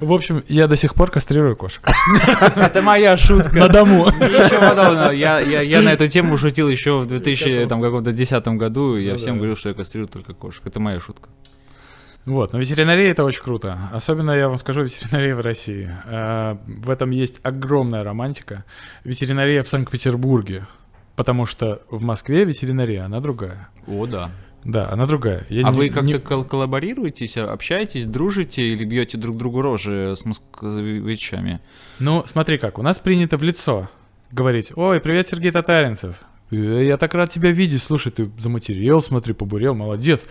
В общем, я до сих пор кастрирую кошек. Это моя шутка. На дому. Ничего подобного. Я, на эту тему шутил еще в 2010 году. Я ну, всем говорил, что я кастрирую только кошек. Это моя шутка. Вот, но ветеринария это очень круто. Особенно, я вам скажу, ветеринария в России. А, в этом есть огромная романтика. Ветеринария в Санкт-Петербурге Потому что в Москве ветеринария, она другая. О, да. Да, она другая. Я а не, вы как-то не... коллаборируетесь, общаетесь, дружите или бьете друг другу рожи с москвичами? Ну, смотри как, у нас принято в лицо говорить, ой, привет, Сергей Татаринцев. «Э, я так рад тебя видеть, слушай, ты заматерел, смотри, побурел, молодец.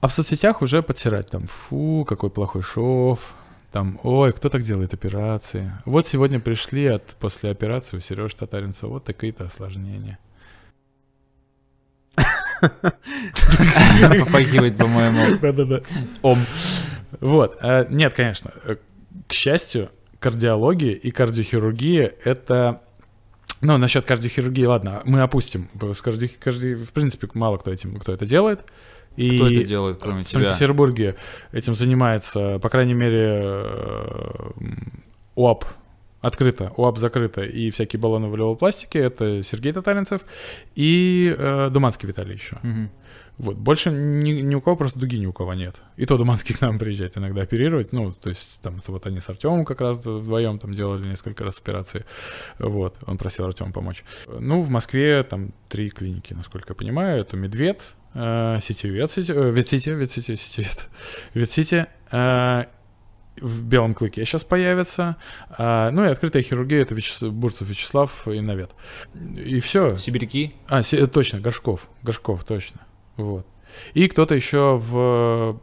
А в соцсетях уже подсирать там, фу, какой плохой шов, там, ой, кто так делает операции? Вот сегодня пришли от после операции у Сережи Татаринцева вот такие-то осложнения. Попахивает, по-моему. Да-да-да. Ом. Вот. А, нет, конечно. Э, к счастью, кардиология и кардиохирургия — это ну, насчет кардиохирургии, ладно, мы опустим. С карди... Карди... В принципе, мало кто, этим, кто это делает. И Кто это делает, кроме в тебя? В Санкт-Петербурге этим занимается, по крайней мере, э, УАП открыто, УАП закрыто, и всякие баллоны волевой пластики, это Сергей Татаринцев и э, Думанский Виталий еще. Угу. Вот, больше ни, ни у кого просто дуги ни у кого нет. И то Думанский к нам приезжает иногда оперировать, ну, то есть там вот они с Артемом как раз вдвоем там делали несколько раз операции, вот, он просил Артема помочь. Ну, в Москве там три клиники, насколько я понимаю, это МедВет, э, Ветсити, э, Ветсити, Ветсити, Сити Вет, Ветсити, э, в белом клыке сейчас появится. А, ну и открытая хирургия это Вячес... Бурцев Вячеслав и Навет. И все. Сибиряки? А, си... точно, Горшков. Горшков, точно. Вот. И кто-то еще в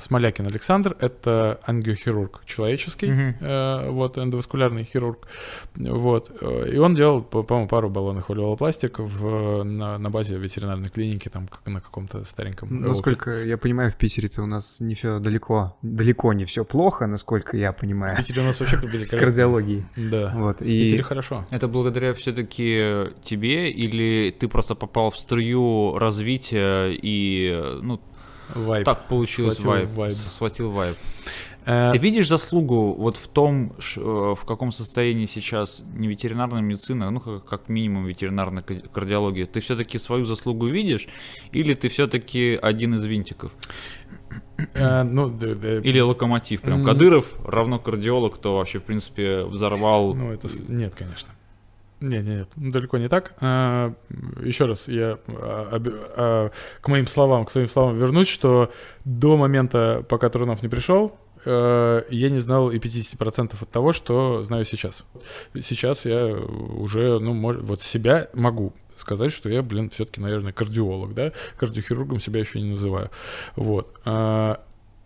Смолякин Александр, это ангиохирург человеческий, uh-huh. э, вот, эндоваскулярный хирург, вот, э, и он делал, по-моему, пару баллонных валюолопластик в, на, на базе ветеринарной клиники, там, как на каком-то стареньком... Насколько опыте. я понимаю, в Питере-то у нас не все далеко, далеко не все плохо, насколько я понимаю. В Питере у нас вообще С кардиологией. Да, вот, в Питере хорошо. Это благодаря все-таки тебе, или ты просто попал в струю развития и, ну, Вайб. Так получилось схватил вайб. вайб. Схватил вайб. Э, Ты видишь заслугу вот в том, э, в каком состоянии сейчас не ветеринарная медицина, ну как, как минимум ветеринарная кардиология. Ты все-таки свою заслугу видишь, или ты все-таки один из винтиков? Ну, да, да. Или локомотив. Прям Кадыров равно кардиолог, кто вообще, в принципе, взорвал. Ну, это нет, конечно. Нет, нет, нет, далеко не так. А, еще раз, я а, а, к моим словам, к своим словам вернусь, что до момента, пока Трунов не пришел, а, я не знал и 50% от того, что знаю сейчас. Сейчас я уже, ну, мож, вот себя могу сказать, что я, блин, все-таки, наверное, кардиолог, да, кардиохирургом себя еще не называю. Вот.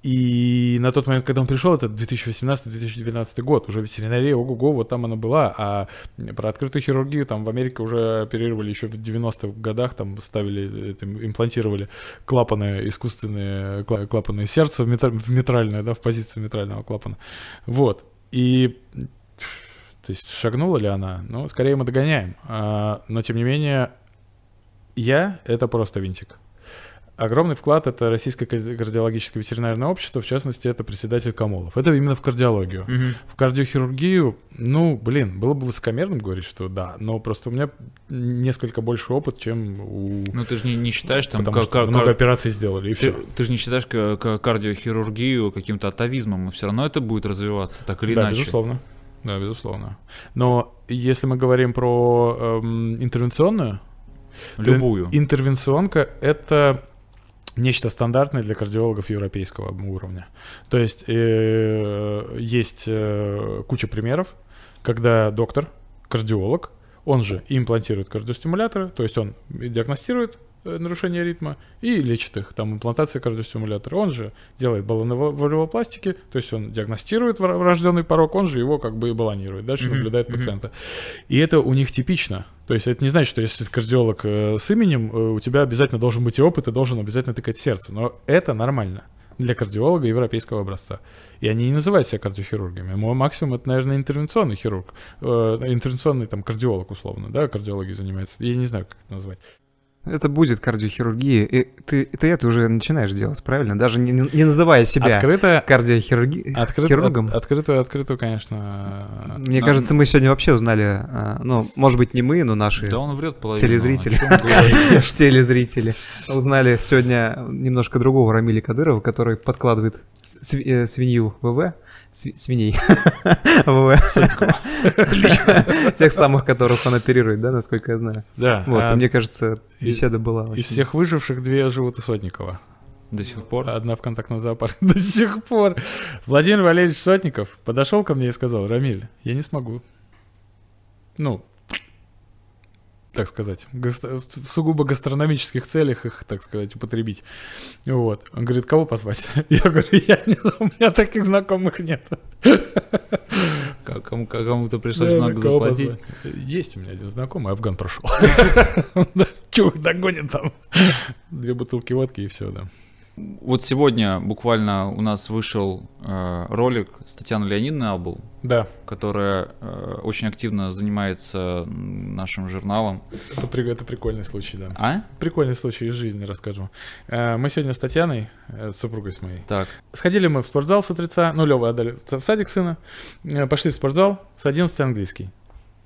И на тот момент, когда он пришел, это 2018-2012 год, уже ветеринария, ого-го, вот там она была, а про открытую хирургию там в Америке уже оперировали еще в 90-х годах, там ставили, это, имплантировали клапаны, искусственные клапаны сердца в, метр, в митральное, да, в позицию митрального клапана. Вот. И То есть шагнула ли она? Ну, скорее мы догоняем. А, но, тем не менее, я — это просто винтик. Огромный вклад — это Российское кардиологическое ветеринарное общество, в частности, это председатель Камолов. Это именно в кардиологию. Мгм. В кардиохирургию, ну, блин, было бы высокомерным говорить, что да, но просто у меня несколько больше опыт, чем у... Ну ты же не, не считаешь там... потому что много ка- операций сделали, и Ты, все. ты же не считаешь ка- ка- кардиохирургию каким-то атовизмом, и все равно это будет развиваться, так или Да, иначе. безусловно. Да, безусловно. Но если мы говорим про эм, интервенционную, Любую. Интервенционка — это нечто стандартное для кардиологов европейского уровня. То есть э, есть э, куча примеров, когда доктор, кардиолог, он же имплантирует кардиостимуляторы, то есть он диагностирует нарушение ритма и лечит их. Там имплантация кардиостимулятора. Он же делает валювопластики, то есть он диагностирует врожденный порог, он же его как бы и баллонирует. Дальше Мгм, наблюдает мгм. пациента. И это у них типично. То есть это не значит, что если ты кардиолог э, с именем, э, у тебя обязательно должен быть и опыт, и должен обязательно тыкать сердце. Но это нормально для кардиолога европейского образца. И они не называют себя кардиохирургами. Мой максимум это, наверное, интервенционный хирург, э, интервенционный там кардиолог условно, да, кардиологией занимается. Я не знаю, как это назвать. Это будет кардиохирургия. И ты, ты это уже начинаешь делать, правильно? Даже не, не называя себя Открыто, кардиохирурги... открыто, хирургом. от- открытую, открытую, конечно. Мне А, кажется, мы сегодня вообще узнали, а, ну, может быть, не мы, но наши Да он врет половину. телезрители, телезрители узнали сегодня немножко другого Рамиля Кадырова, который подкладывает св- свинью ВВ, свиней тех самых, которых он оперирует, да, насколько я знаю. Да. Вот, а мне кажется, беседа была из всех выживших две живут у Сотникова. До сих пор. Одна в контактном зоопарке до сих пор. Владимир Валерьевич Сотников подошел ко мне и сказал, Рамиль, я не смогу. Ну, так сказать, в сугубо гастрономических целях их, так сказать, употребить. Вот. Он говорит, кого позвать? Я говорю, я не у меня таких знакомых нет. Кому, кому-то пришлось Да, много заплатить. позвать? Есть у меня один знакомый, Афган прошел. Чего догонит там? Две бутылки водки и все, да. Вот сегодня буквально у нас вышел э, ролик с Татьяной Леонидовной Абл, Да, которая э, очень активно занимается нашим журналом. это, это прикольный случай, да. А? Прикольный случай из жизни расскажу. Э, Мы сегодня с Татьяной, э, с супругой с моей, Так. сходили мы в спортзал с утреца, ну, Лёва отдали в садик сына, э, пошли в спортзал, с 11 английский.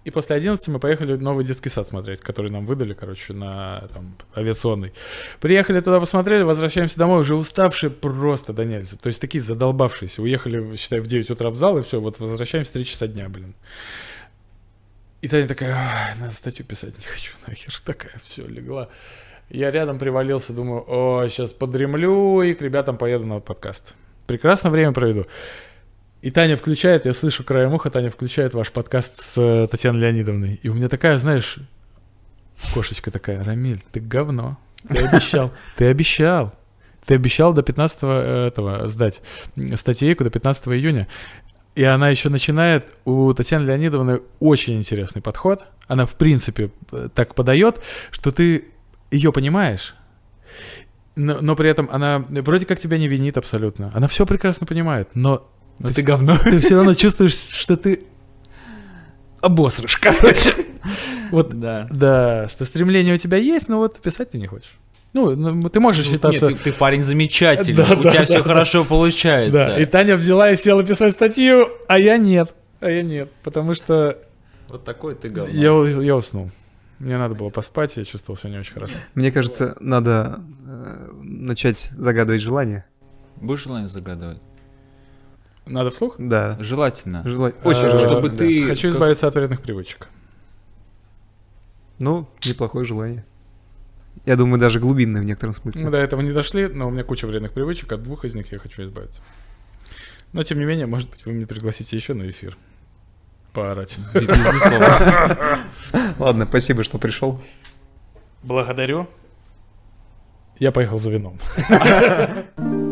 И после 11 мы поехали новый детский сад смотреть, который нам выдали, короче, на там, авиационный. Приехали туда, посмотрели, возвращаемся домой, уже уставшие просто до нельзя. То есть такие задолбавшиеся. Уехали, считай, в 9 утра в зал, и все, вот возвращаемся в 3 часа дня, блин. И Таня такая, «Ай, надо статью писать, не хочу нахер. Такая, все, легла. Я рядом привалился, думаю, о, сейчас подремлю и к ребятам поеду на подкаст. Прекрасно время проведу. И Таня включает, я слышу краем уха, Таня включает ваш подкаст с э, Татьяной Леонидовной. И у меня такая, знаешь, кошечка такая, Рамиль, ты говно. Ты обещал. Ты обещал. Ты обещал до 15 этого сдать статейку до 15 июня. И она еще начинает, у Татьяны Леонидовны очень интересный подход. Она, в принципе, э, так подает, что ты ее понимаешь, но, но при этом она вроде как тебя не винит абсолютно. Она все прекрасно понимает, но Ну ты, ты вс- говно. ты все равно чувствуешь, что ты обосрешь, короче. Вот, Да. да, что стремление у тебя есть, но вот писать ты не хочешь. Ну, ну, ты можешь считаться... Нет, ты, ты парень замечательный, Да, у да, тебя да, все да. хорошо получается. Да, и Таня взяла и села писать статью, а я нет. А я нет, потому что Вот такой ты говно. я, я уснул. Мне надо было поспать, я чувствовал себя не очень хорошо. Мне кажется, надо э, начать загадывать желание. Будешь желание загадывать? Надо вслух? Да. Желательно. Желать... Очень А, желательно. чтобы да. ты- Хочу как- избавиться от вредных привычек. Ну, неплохое желание. Я думаю, даже глубинное в некотором смысле. Мы до этого не дошли, но у меня куча вредных привычек, от двух из них я хочу избавиться. Но, тем не менее, может быть, вы меня пригласите еще на эфир. Поорать. Ладно, спасибо, что пришел. Благодарю. Я поехал за вином.